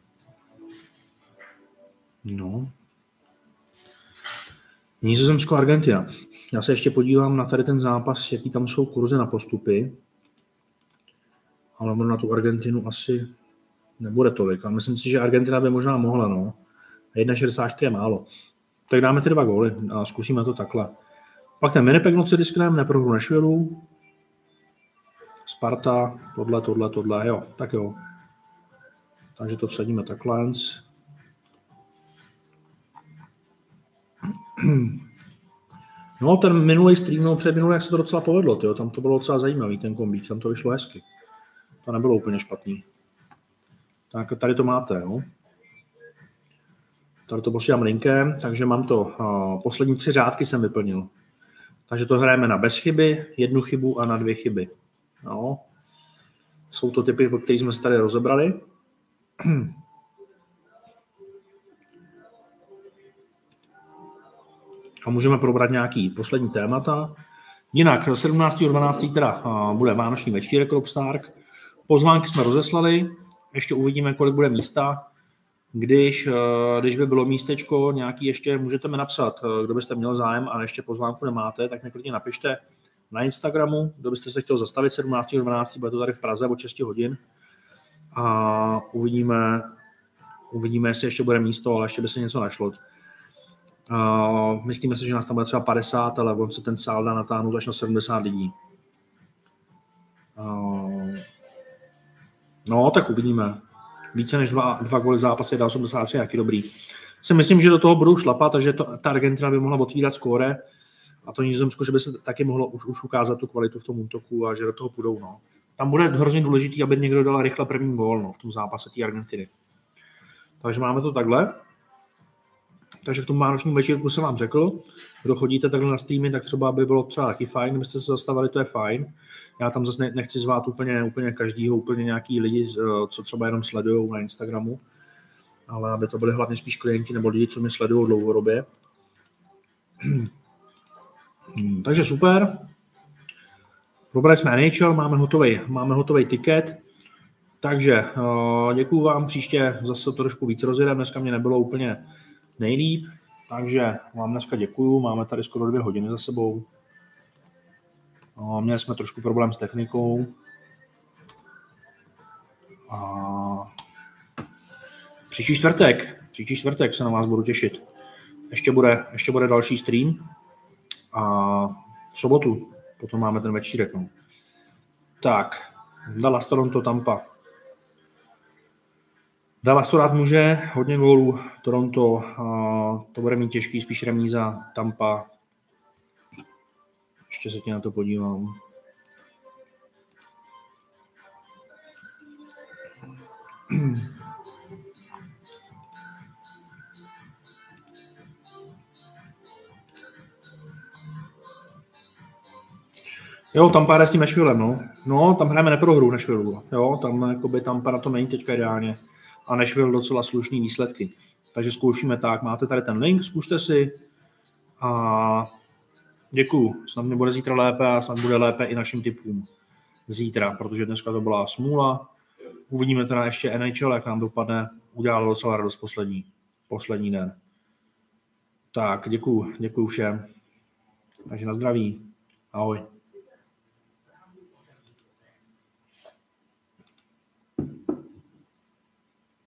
No. Nizozemsko, Argentina. Já se ještě podívám na tady ten zápas, jaký tam jsou kurze na postupy. Ale na tu Argentinu asi nebude tolik. A myslím si, že Argentina by možná mohla, no. 1,64 je málo. Tak dáme ty dva góly a zkusíme to takhle. Pak ten Winnipeg noci diskrém, neprohru Nešvilu. Sparta, tohle, tohle, tohle, jo, tak jo. Takže to vsadíme takhle. No, ten minulý stream, no před minulý, jak se to docela povedlo, tyjo. tam to bylo docela zajímavý, ten kombík, tam to vyšlo hezky. To nebylo úplně špatný. Tak tady to máte, jo. Tady to posílám linkem, takže mám to. Uh, poslední tři řádky jsem vyplnil. Takže to hrajeme na bez chyby, jednu chybu a na dvě chyby. No. Jsou to typy, o kterých jsme se tady rozebrali. A můžeme probrat nějaký poslední témata. Jinak 17.12. teda bude Vánoční večírek Rockstark. Pozvánky jsme rozeslali, ještě uvidíme, kolik bude místa. Když, eh, když by bylo místečko nějaký ještě, můžete mi napsat, eh, kdo byste měl zájem a ještě pozvánku nemáte, tak mi klidně napište na Instagramu, kdo byste se chtěl zastavit 17.12. bude to tady v Praze od 6 hodin a uvidíme, uvidíme, jestli ještě bude místo, ale ještě by se něco našlo. Uh, myslíme si, že nás tam bude třeba 50, ale on se ten sál dá natáhnout až na 70 lidí. No, tak uvidíme. Více než dva, dva góly zápasy dá 83, jaký dobrý. Si myslím, že do toho budou šlapat a že to, ta Argentina by mohla otvírat skóre a to Nizozemsko, že by se taky mohlo už, už ukázat tu kvalitu v tom útoku a že do toho půjdou. No. Tam bude hrozně důležitý, aby někdo dal rychle první gól no, v tom zápase té Argentiny. Takže máme to takhle. Takže k tomu vánočnímu večírku jsem vám řekl, kdo chodíte takhle na streamy, tak třeba by bylo třeba taky fajn, kdybyste se zastavili, to je fajn. Já tam zase nechci zvát úplně, úplně každýho, úplně nějaký lidi, eh, co třeba jenom sledují na Instagramu, ale aby to byly hlavně spíš klienti nebo lidi, co mě sledují dlouhodobě. Hmm, takže super. Probrali jsme NHL, máme hotový, máme hotový tiket. Takže uh, děkuju vám, příště zase to trošku víc rozjedeme, dneska mě nebylo úplně nejlíp, takže vám dneska děkuju, máme tady skoro dvě hodiny za sebou. Měli jsme trošku problém s technikou. A příští čtvrtek, příští čtvrtek se na vás budu těšit. Ještě bude, ještě bude další stream a v sobotu potom máme ten večírek. No. Tak, Dallas Toronto Tampa. Dallas to rád může, hodně gólů, Toronto, to bude mít těžký, spíš remíza, Tampa. Ještě se tě na to podívám. Jo, tam pár s tím Nashvillem, no. No, tam hrajeme neprohru Nashville, jo, tam, jakoby, tam na to není teďka ideálně a Nashville docela slušný výsledky. Takže zkoušíme tak, máte tady ten link, zkuste si a děkuju. Snad mi bude zítra lépe a snad bude lépe i našim typům zítra, protože dneska to byla smůla. Uvidíme teda ještě NHL, jak nám dopadne. Udělalo docela radost poslední, poslední den. Tak, děkuju, děkuju všem. Takže na zdraví. Ahoj.